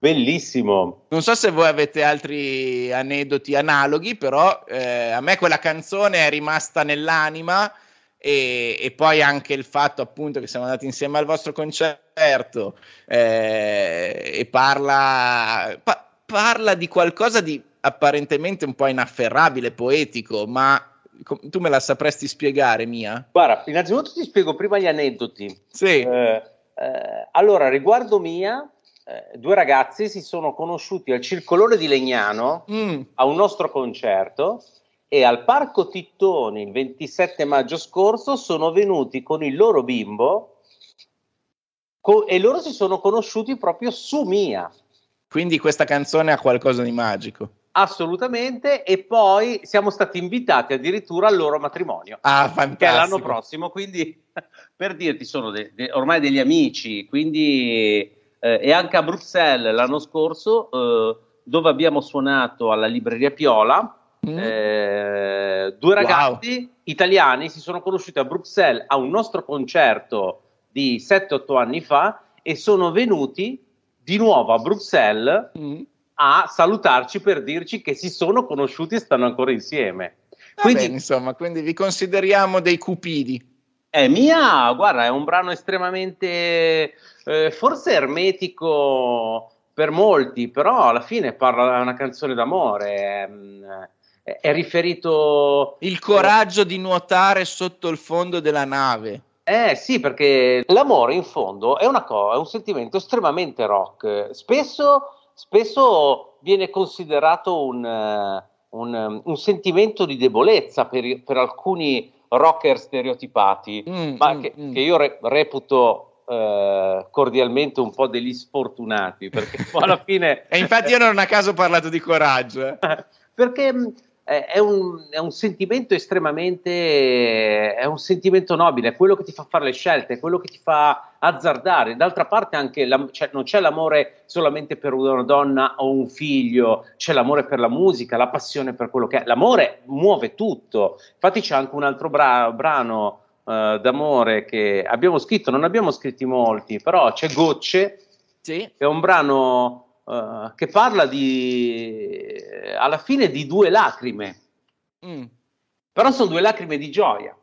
Bellissimo. Non so se voi avete altri aneddoti analoghi, però eh, a me quella canzone è rimasta nell'anima e, e, poi anche il fatto appunto che siamo andati insieme al vostro concerto eh, e parla, pa- parla di qualcosa di apparentemente un po' inafferrabile, poetico, ma tu me la sapresti spiegare, Mia? Guarda, innanzitutto ti spiego prima gli aneddoti. Sì. Eh, eh, allora, riguardo Mia, eh, due ragazzi si sono conosciuti al Circolone di Legnano mm. a un nostro concerto e al Parco Tittoni il 27 maggio scorso sono venuti con il loro bimbo co- e loro si sono conosciuti proprio su Mia. Quindi questa canzone ha qualcosa di magico. Assolutamente, e poi siamo stati invitati addirittura al loro matrimonio. Ah, fantastico. Che è l'anno prossimo, quindi per dirti, sono de- de- ormai degli amici, quindi eh, e anche a Bruxelles l'anno scorso, eh, dove abbiamo suonato alla libreria Piola, Mm. Eh, due ragazzi wow. italiani si sono conosciuti a Bruxelles a un nostro concerto di 7-8 anni fa e sono venuti di nuovo a Bruxelles mm. A salutarci per dirci che si sono conosciuti e stanno ancora insieme. Quindi, bene, insomma, quindi vi consideriamo dei cupidi. È mia, guarda, è un brano estremamente, eh, forse ermetico per molti, però alla fine parla di una canzone d'amore. È, è riferito... Il coraggio di nuotare sotto il fondo della nave. Eh sì, perché l'amore in fondo è, una co- è un sentimento estremamente rock. Spesso, spesso viene considerato un, un, un, sentimento di debolezza per, per alcuni rocker stereotipati, mm, ma mm, che, mm. che, io re- reputo eh, cordialmente un po' degli sfortunati, perché alla fine... e infatti io non a caso ho parlato di coraggio. Eh. perché è un, è un, sentimento estremamente è un sentimento nobile, è quello che ti fa fare le scelte, è quello che ti fa azzardare. D'altra parte anche la, cioè, non c'è l'amore solamente per una donna o un figlio, c'è l'amore per la musica, la passione per quello che è. L'amore muove tutto. Infatti c'è anche un altro bra- brano uh, d'amore che abbiamo scritto, non abbiamo scritti molti, però c'è Gocce, sì. è un brano uh, che parla di, alla fine di due lacrime, mm. però sono due lacrime di gioia.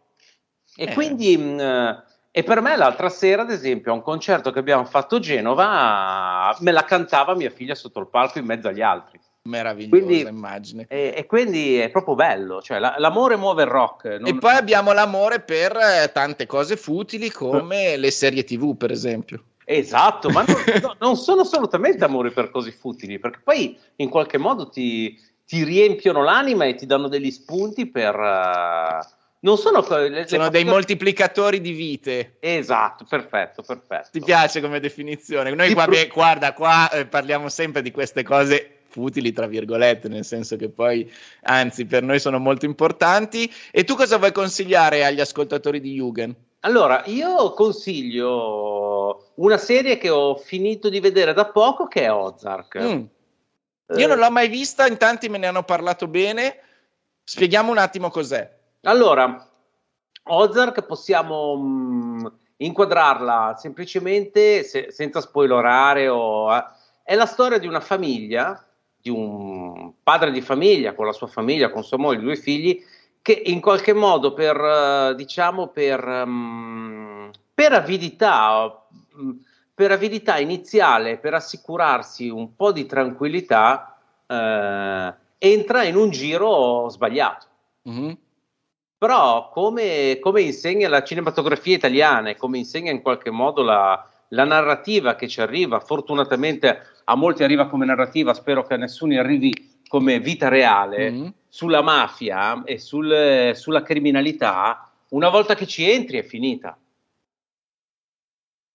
E eh. quindi, mh, mm, e per me l'altra sera, ad esempio, a un concerto che abbiamo fatto a Genova, me la cantava mia figlia sotto il palco in mezzo agli altri. Meravigliosa quindi, immagine. E, e, quindi è proprio bello, cioè la, l'amore muove il rock. Non... E poi abbiamo l'amore per eh, tante cose futili come le serie tv, per esempio. Esatto, ma non, no, non, sono assolutamente amori per cose futili, perché poi in qualche modo ti, ti riempiono l'anima e ti danno degli spunti per... Uh, non sono, le, sono le dei moltiplicatori di vite. Esatto, perfetto, perfetto. Ti piace come definizione? Noi qua, pro... guarda, qua eh, parliamo sempre di queste cose futili, tra virgolette, nel senso che poi, anzi, per noi sono molto importanti. E tu cosa vuoi consigliare agli ascoltatori di Jugend? Allora, io consiglio una serie che ho finito di vedere da poco, che è Ozark. Mm. Io non l'ho mai vista, in tanti me ne hanno parlato bene. Spieghiamo un attimo cos'è. Allora, Ozark possiamo mh, mm, inquadrarla semplicemente, se, senza spoilerare, o, eh, è la storia di una famiglia, di un padre di famiglia con la sua famiglia, con sua moglie due figli, che in qualche modo per, uh, diciamo, per, um, per avidità, um, per avidità iniziale, per assicurarsi un po' di tranquillità, uh, entra in un giro sbagliato. Mm-hmm. Però, come, come, insegna la cinematografia italiana e come insegna in qualche modo la, la narrativa che ci arriva, fortunatamente a molti arriva come narrativa, spero che a nessuno arrivi come vita reale mm-hmm. sulla mafia e sul, sulla criminalità, una volta che ci entri è finita.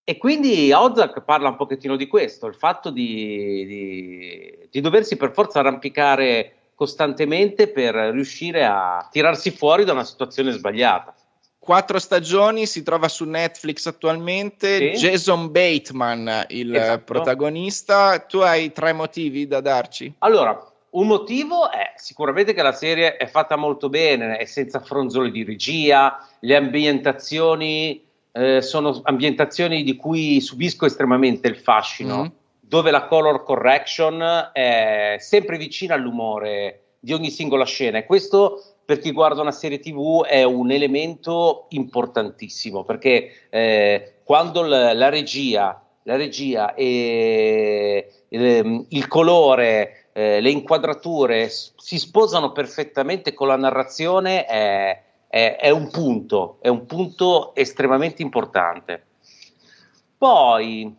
E quindi Ozark parla un pochettino di questo, il fatto di, di, di doversi per forza arrampicare costantemente per riuscire a tirarsi fuori da una situazione sbagliata. Quattro stagioni, si trova su Netflix attualmente. Sì. Jason Bateman, il esatto. protagonista. Tu hai tre motivi da darci? Allora, un motivo è sicuramente che la serie è fatta molto bene, è senza fronzoli di regia, le ambientazioni eh, sono ambientazioni di cui subisco estremamente il fascino, mm-hmm. dove la color correction è sempre vicina all'umore di ogni singola scena e questo per chi guarda una serie tv è un elemento importantissimo perché eh, quando l- la regia, la regia e il, il colore eh, le inquadrature si sposano perfettamente con la narrazione è, è, è, un punto, è un punto estremamente importante. Poi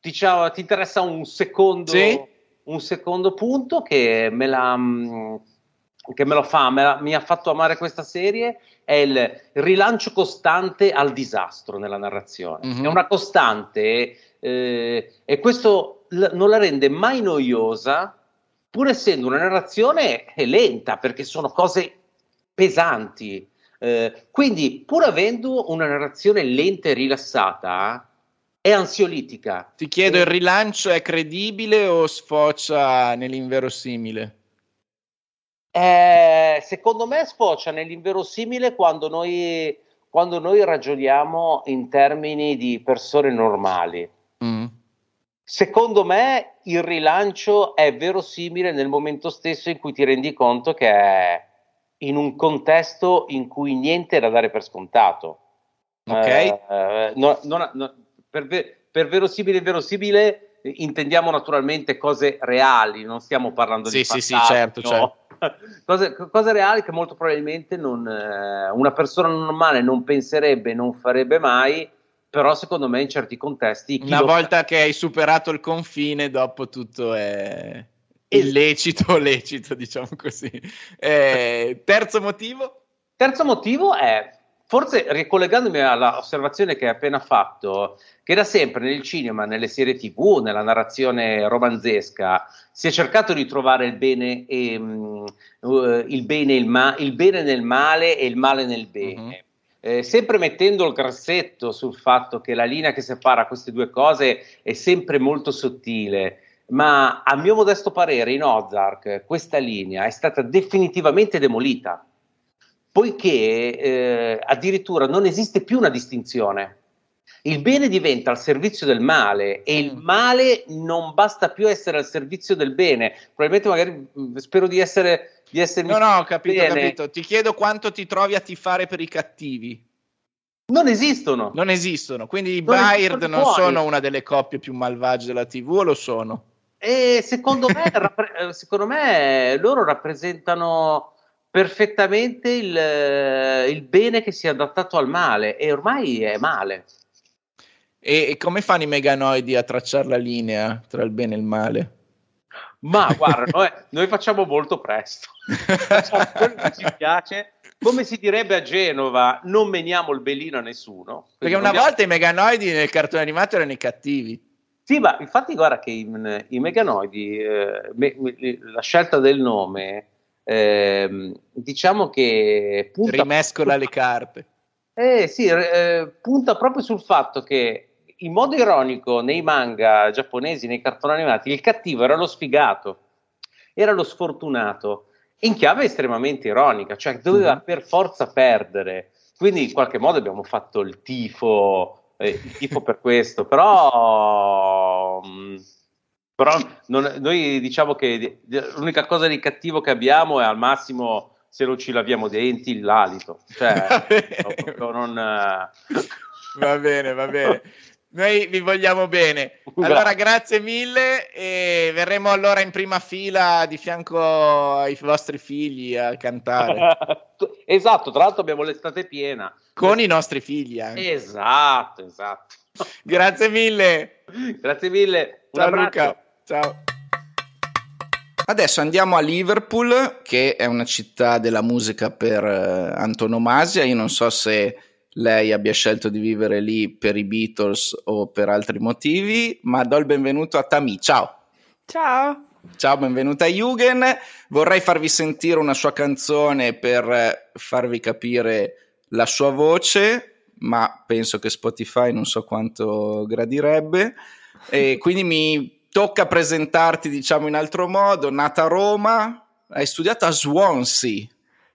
diciamo, ti interessa un secondo, sì? un secondo punto che me, la, che me lo fa, me la, mi ha fatto amare questa serie è il rilancio costante al disastro nella narrazione. Mm-hmm. È una costante eh, e questo non la rende mai noiosa pur essendo una narrazione lenta, perché sono cose pesanti. Eh, quindi, pur avendo una narrazione lenta e rilassata, è ansiolitica. Ti chiedo, il rilancio è credibile o sfocia nell'inverosimile? Eh, secondo me sfocia nell'inverosimile quando noi, quando noi ragioniamo in termini di persone normali. Secondo me il rilancio è verosimile nel momento stesso in cui ti rendi conto che è in un contesto in cui niente è da dare per scontato. Ok. Eh, eh, no, no, no, per, per, verosimile verosimile intendiamo naturalmente cose reali, non stiamo parlando sì, di sì, sì, certo, certo. Cose, cose, reali che molto probabilmente non, eh, una persona normale non penserebbe, non farebbe mai però secondo me in certi contesti... Una volta fa... che hai superato il confine, dopo tutto è illecito lecito, diciamo così. Eh, terzo motivo? Terzo motivo è, forse ricollegandomi all'osservazione che hai appena fatto, che da sempre nel cinema, nelle serie tv, nella narrazione romanzesca, si è cercato di trovare il bene, e, um, uh, il, bene il, ma- il bene nel male e il male nel bene. Mm-hmm eh, sempre mettendo il grassetto sul fatto che la linea che separa queste due cose è sempre molto sottile, ma a mio modesto parere in Ozark questa linea è stata definitivamente demolita, poiché eh, addirittura non esiste più una distinzione. Il bene diventa al servizio del male e il male non basta più essere al servizio del bene. Probabilmente magari spero di essere di essermi. No, no, ho capito, bene. capito. Ti chiedo quanto ti trovi a tifare per i cattivi. Non esistono. Non esistono. Quindi i Bayard non sono una delle coppie più malvagie della TV o lo sono? E secondo me, rappre- secondo me loro rappresentano perfettamente il, il, bene che si è adattato al male e ormai è male. E, e come fanno i meganoidi a tracciare la linea tra il bene e il male? Ma guarda, noi, noi facciamo molto presto. Facciamo quello che ci piace. Come si direbbe a Genova, non meniamo il belino a nessuno. Perché una volta i meganoidi nel cartone animato erano i cattivi. Sì, ma infatti guarda che i, i meganoidi, eh, me, la scelta del nome, eh, diciamo che... Punta Rimescola le carte. Eh sì, eh, punta proprio sul fatto che in modo ironico nei manga giapponesi, nei cartoni animati, il cattivo era lo sfigato, era lo sfortunato, in chiave estremamente ironica, cioè doveva per forza perdere. Quindi in qualche modo abbiamo fatto il tifo, eh, il tifo per questo, però... Mh, mm, però non, noi diciamo che l'unica cosa di cattivo che abbiamo è al massimo se non ci laviamo i denti l'alito. Cioè, non, va bene, va bene. Noi vi vogliamo bene. Allora, grazie mille e verremo allora in prima fila di fianco ai vostri figli a cantare. esatto, tra l'altro abbiamo l'estate piena. Con i nostri figli anche. Esatto, esatto. grazie mille. Grazie mille. Un Ciao abbraccio. Luca. Ciao. Adesso andiamo a Liverpool, che è una città della musica per uh, antonomasia. Io non so se lei abbia scelto di vivere lì per i Beatles o per altri motivi, ma do il benvenuto a Tami. Ciao. Ciao. Ciao, benvenuta a Jugend. Vorrei farvi sentire una sua canzone per farvi capire la sua voce, ma penso che Spotify non so quanto gradirebbe. E quindi mi tocca presentarti, diciamo in altro modo. Nata a Roma, hai studiato a Swansea.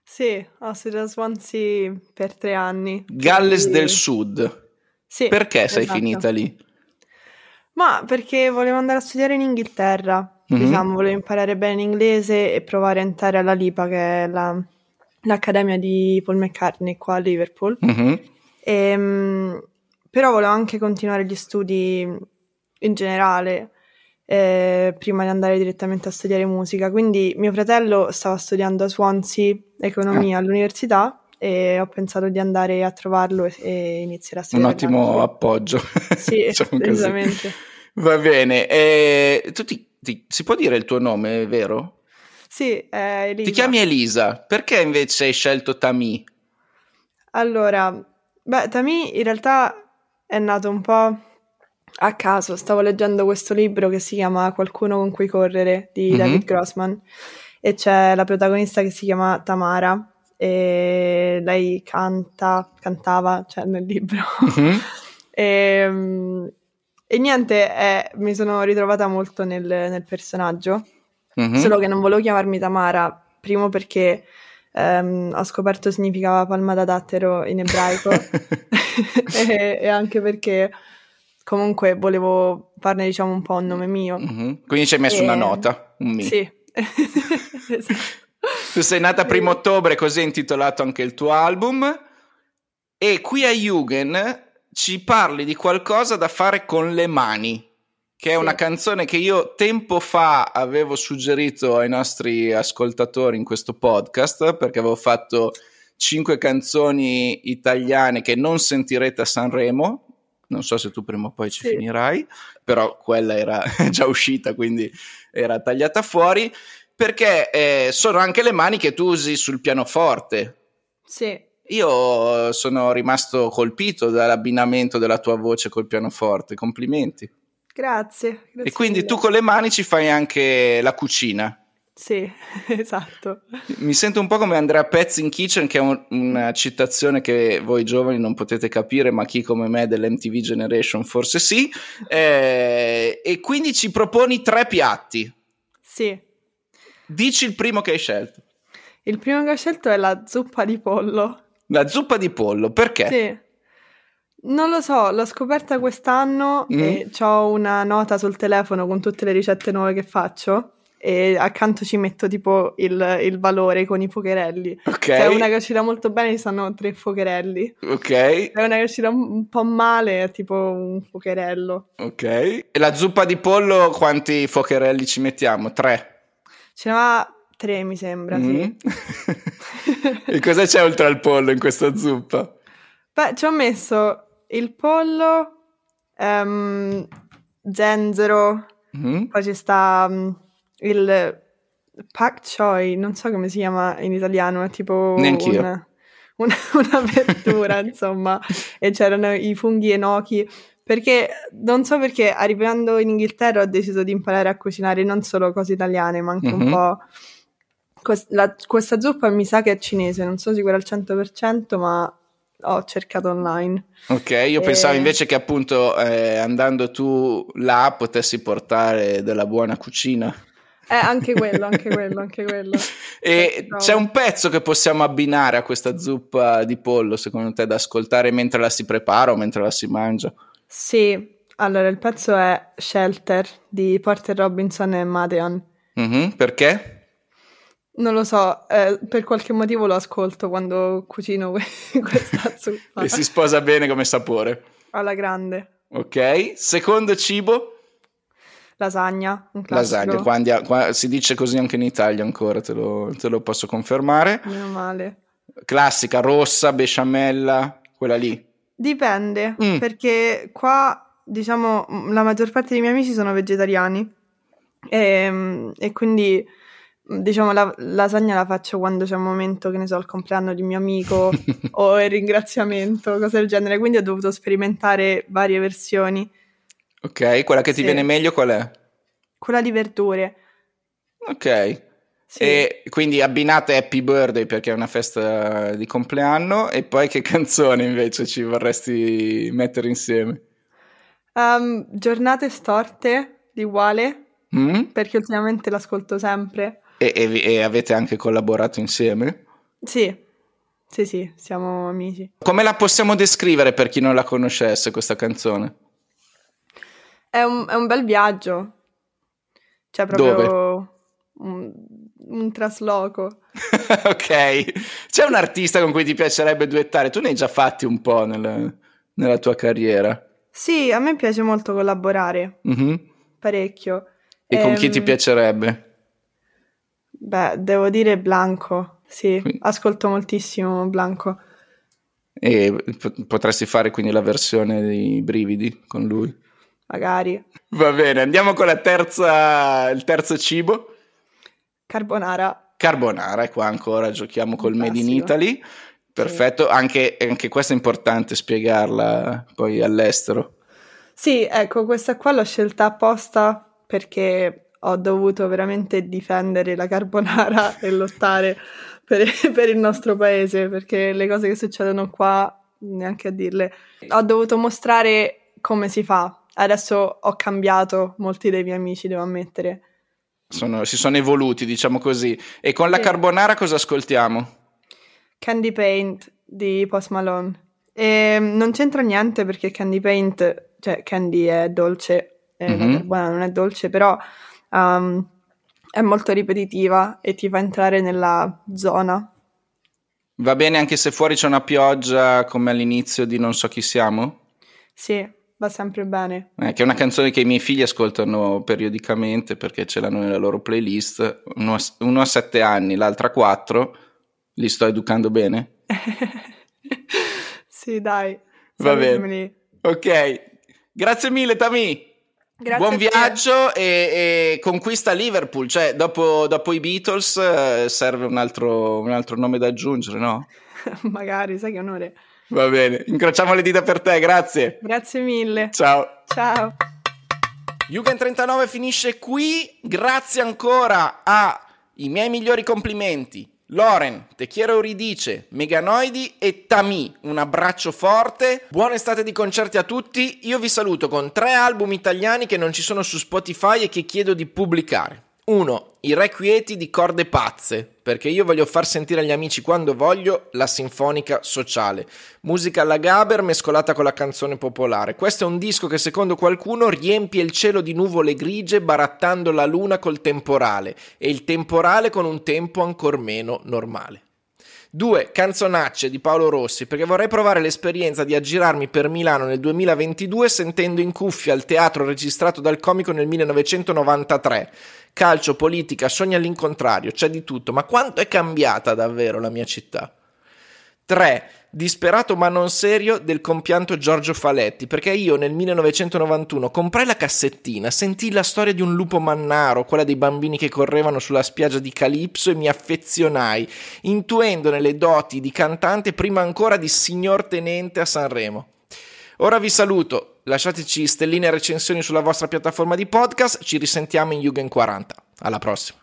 Sì, ho studiato a Swansea per tre anni. Galles quindi... del Sud. Sì. Perché sei esatto. finita lì? Ma perché volevo andare a studiare in Inghilterra. Mm-hmm. Diciamo, volevo imparare bene l'inglese e provare a entrare alla LIPA, che è la, l'accademia di Paul McCartney qua a Liverpool. Mm-hmm. E, um, però volevo anche continuare gli studi in generale eh, prima di andare direttamente a studiare musica. Quindi mio fratello stava studiando a Swansea economia ah. all'università e ho pensato di andare a trovarlo e, e iniziare a studiare. Un ottimo appoggio. Sì, diciamo decisamente. Va bene. Eh, tu ti, ti, si può dire il tuo nome, vero? Sì, è Elisa. Ti chiami Elisa, perché invece hai scelto Tami? Allora, beh, Tami in realtà è nato un po' a caso stavo leggendo questo libro che si chiama Qualcuno con cui correre di mm-hmm. David Grossman e c'è la protagonista che si chiama Tamara e lei canta, cantava cioè, nel libro mm-hmm. e, e, niente, eh, mi sono ritrovata molto nel, nel personaggio mm-hmm. solo che non volevo chiamarmi Tamara primo perché Um, ho scoperto significava palma da dattero in ebraico e, e, anche perché comunque volevo farne diciamo un po' un nome mio. Mm-hmm. Quindi ci hai messo e... una nota, un mi. Sì. esatto. Tu sei nata primo ottobre, così è intitolato anche il tuo album. E qui a Jugend ci parli di qualcosa da fare con le mani, che è sì. una canzone che io tempo fa avevo suggerito ai nostri ascoltatori in questo podcast, perché avevo fatto cinque canzoni italiane che non sentirete a Sanremo, non so se tu prima o poi ci sì. finirai, però quella era già uscita, quindi era tagliata fuori, perché eh, sono anche le mani che tu usi sul pianoforte. Sì. Io sono rimasto colpito dall'abbinamento della tua voce col pianoforte, complimenti. Grazie. grazie e quindi mille. tu con le mani ci fai anche la cucina. Sì, esatto. Mi sento un po' come Andrea Pezzi in Kitchen, che è un, una citazione che voi giovani non potete capire, ma chi come me dell'MTV Generation forse sì. Eh, e quindi ci proponi tre piatti. Sì. Dici il primo che hai scelto. Il primo che ho scelto è la zuppa di pollo. La zuppa di pollo, perché? Sì. Non lo so, l'ho scoperta quest'anno mm. e ho una nota sul telefono con tutte le ricette nuove che faccio e accanto ci metto tipo il, il valore con i pokerelli. Ok. C'è una che uscirà molto bene, ci stanno tre pokerelli. Ok. C'è una che uscirà un po' male, è tipo un pokerello. Ok. E la zuppa di pollo quanti pokerelli ci mettiamo? Tre? Ce ne va tre, mi sembra, mm. sì. e cosa c'è oltre al pollo in questa zuppa? Beh, ci ho messo il pollo, um, Zenzero, mm-hmm. poi ci sta um, il pak choi, non so come si chiama in italiano, è tipo Neanch'io. una, una, una verdura, insomma, e c'erano i funghi enochi. Perché non so perché arrivando in Inghilterra ho deciso di imparare a cucinare non solo cose italiane, ma anche mm-hmm. un po'. La, questa zuppa mi sa che è cinese, non sono sicura al 100%, ma ho cercato online. Ok, io e... pensavo invece che appunto eh, andando tu là potessi portare della buona cucina. Eh, anche quello, anche quello, anche quello. e c'è un pezzo che possiamo abbinare a questa zuppa di pollo, secondo te, da ascoltare mentre la si prepara o mentre la si mangia? Sì, allora il pezzo è Shelter di Porter Robinson e Madeon. Mm-hmm, perché? Non lo so, eh, per qualche motivo lo ascolto quando cucino questa zuppa. e si sposa bene come sapore. Alla grande. Ok, secondo cibo? Lasagna, un classico. Lasagna, quando, quando, si dice così anche in Italia ancora, te lo, te lo posso confermare. Meno male. Classica, rossa, besciamella, quella lì. Dipende, mm. perché qua, diciamo, la maggior parte dei miei amici sono vegetariani e, ehm, e quindi, diciamo, la lasagna la faccio quando c'è un momento, che ne so, il compleanno di mio amico o il ringraziamento, cose del genere, quindi ho dovuto sperimentare varie versioni. Ok, quella che ti sì. viene meglio qual è? Quella di verdure. Ok. Sì. E quindi abbinate Happy Birthday perché è una festa di compleanno e poi che canzone invece ci vorresti mettere insieme? Um, giornate storte di Wale mm? perché ultimamente l'ascolto sempre. E, e, e avete anche collaborato insieme? Sì, sì, sì, siamo amici. Come la possiamo descrivere per chi non la conoscesse questa canzone? È un, è un bel viaggio. Cioè proprio... Dove? Un, un trasloco. ok, c'è un artista con cui ti piacerebbe duettare? Tu ne hai già fatti un po' nel, nella tua carriera. Sì, a me piace molto collaborare, mm-hmm. parecchio. E ehm... con chi ti ehm, piacerebbe? Beh, devo dire Blanco, sì, quindi... ascolto moltissimo Blanco. E potresti fare quindi la versione dei brividi con lui? Magari. Va bene, andiamo con la terza, il terzo cibo. Carbonara. Carbonara, e qua ancora giochiamo col Made in Italy. Perfetto, sì. anche, anche questa è importante spiegarla poi all'estero. Sì, ecco, questa qua l'ho scelta apposta perché ho dovuto veramente difendere la carbonara e lottare per, per, il nostro paese, perché le cose che succedono qua, neanche a dirle, ho dovuto mostrare come si fa. Adesso ho cambiato molti dei miei amici, devo ammettere sono, si sono evoluti, diciamo così. E con la sì. carbonara cosa ascoltiamo? Candy Paint di Post Malone. E non c'entra niente perché Candy Paint, cioè Candy è dolce, mm-hmm. la carbonara non è dolce, però um, è molto ripetitiva e ti fa entrare nella zona. Va bene anche se fuori c'è una pioggia come all'inizio di Non so chi siamo? Sì. Va sempre bene. Eh, che è una canzone che i miei figli ascoltano periodicamente perché ce l'hanno nella loro playlist. Uno, uno a sette anni, l'altra quattro. Li sto educando bene? sì, dai. Va bene. Ok. Grazie mille, Tami. Grazie Buon viaggio e, e, conquista Liverpool. Cioè, dopo, dopo i Beatles eh, serve un altro, un altro nome da aggiungere, no? Magari, sai che onore. Va bene, incrociamo le dita per te, grazie. Grazie mille. Ciao. Ciao. Jugend 39 finisce qui, grazie ancora ai miei migliori complimenti. Loren, Techiero Euridice, Meganoidi e Tami. Un abbraccio forte. Buona estate di concerti a tutti. Io vi saluto con tre album italiani che non ci sono su Spotify e che chiedo di pubblicare. 1. I Requieti di corde pazze, perché io voglio far sentire agli amici quando voglio la sinfonica sociale. Musica alla Gaber mescolata con la canzone popolare. Questo è un disco che secondo qualcuno riempie il cielo di nuvole grigie barattando la luna col temporale e il temporale con un tempo ancor meno normale. 2. Canzonacce di Paolo Rossi, perché vorrei provare l'esperienza di aggirarmi per Milano nel 2022 sentendo in cuffia il teatro registrato dal comico nel 1993 calcio, politica, sogni all'incontrario, c'è di tutto, ma quanto è cambiata davvero la mia città? 3 disperato ma non serio del compianto Giorgio Faletti, perché io nel 1991 comprai la cassettina, sentii la storia di un lupo mannaro, quella dei bambini che correvano sulla spiaggia di Calipso e mi affezionai, intuendone le doti di cantante prima ancora di signor tenente a Sanremo. Ora vi saluto, lasciateci stelline e recensioni sulla vostra piattaforma di podcast, ci risentiamo in Jugend 40. Alla prossima.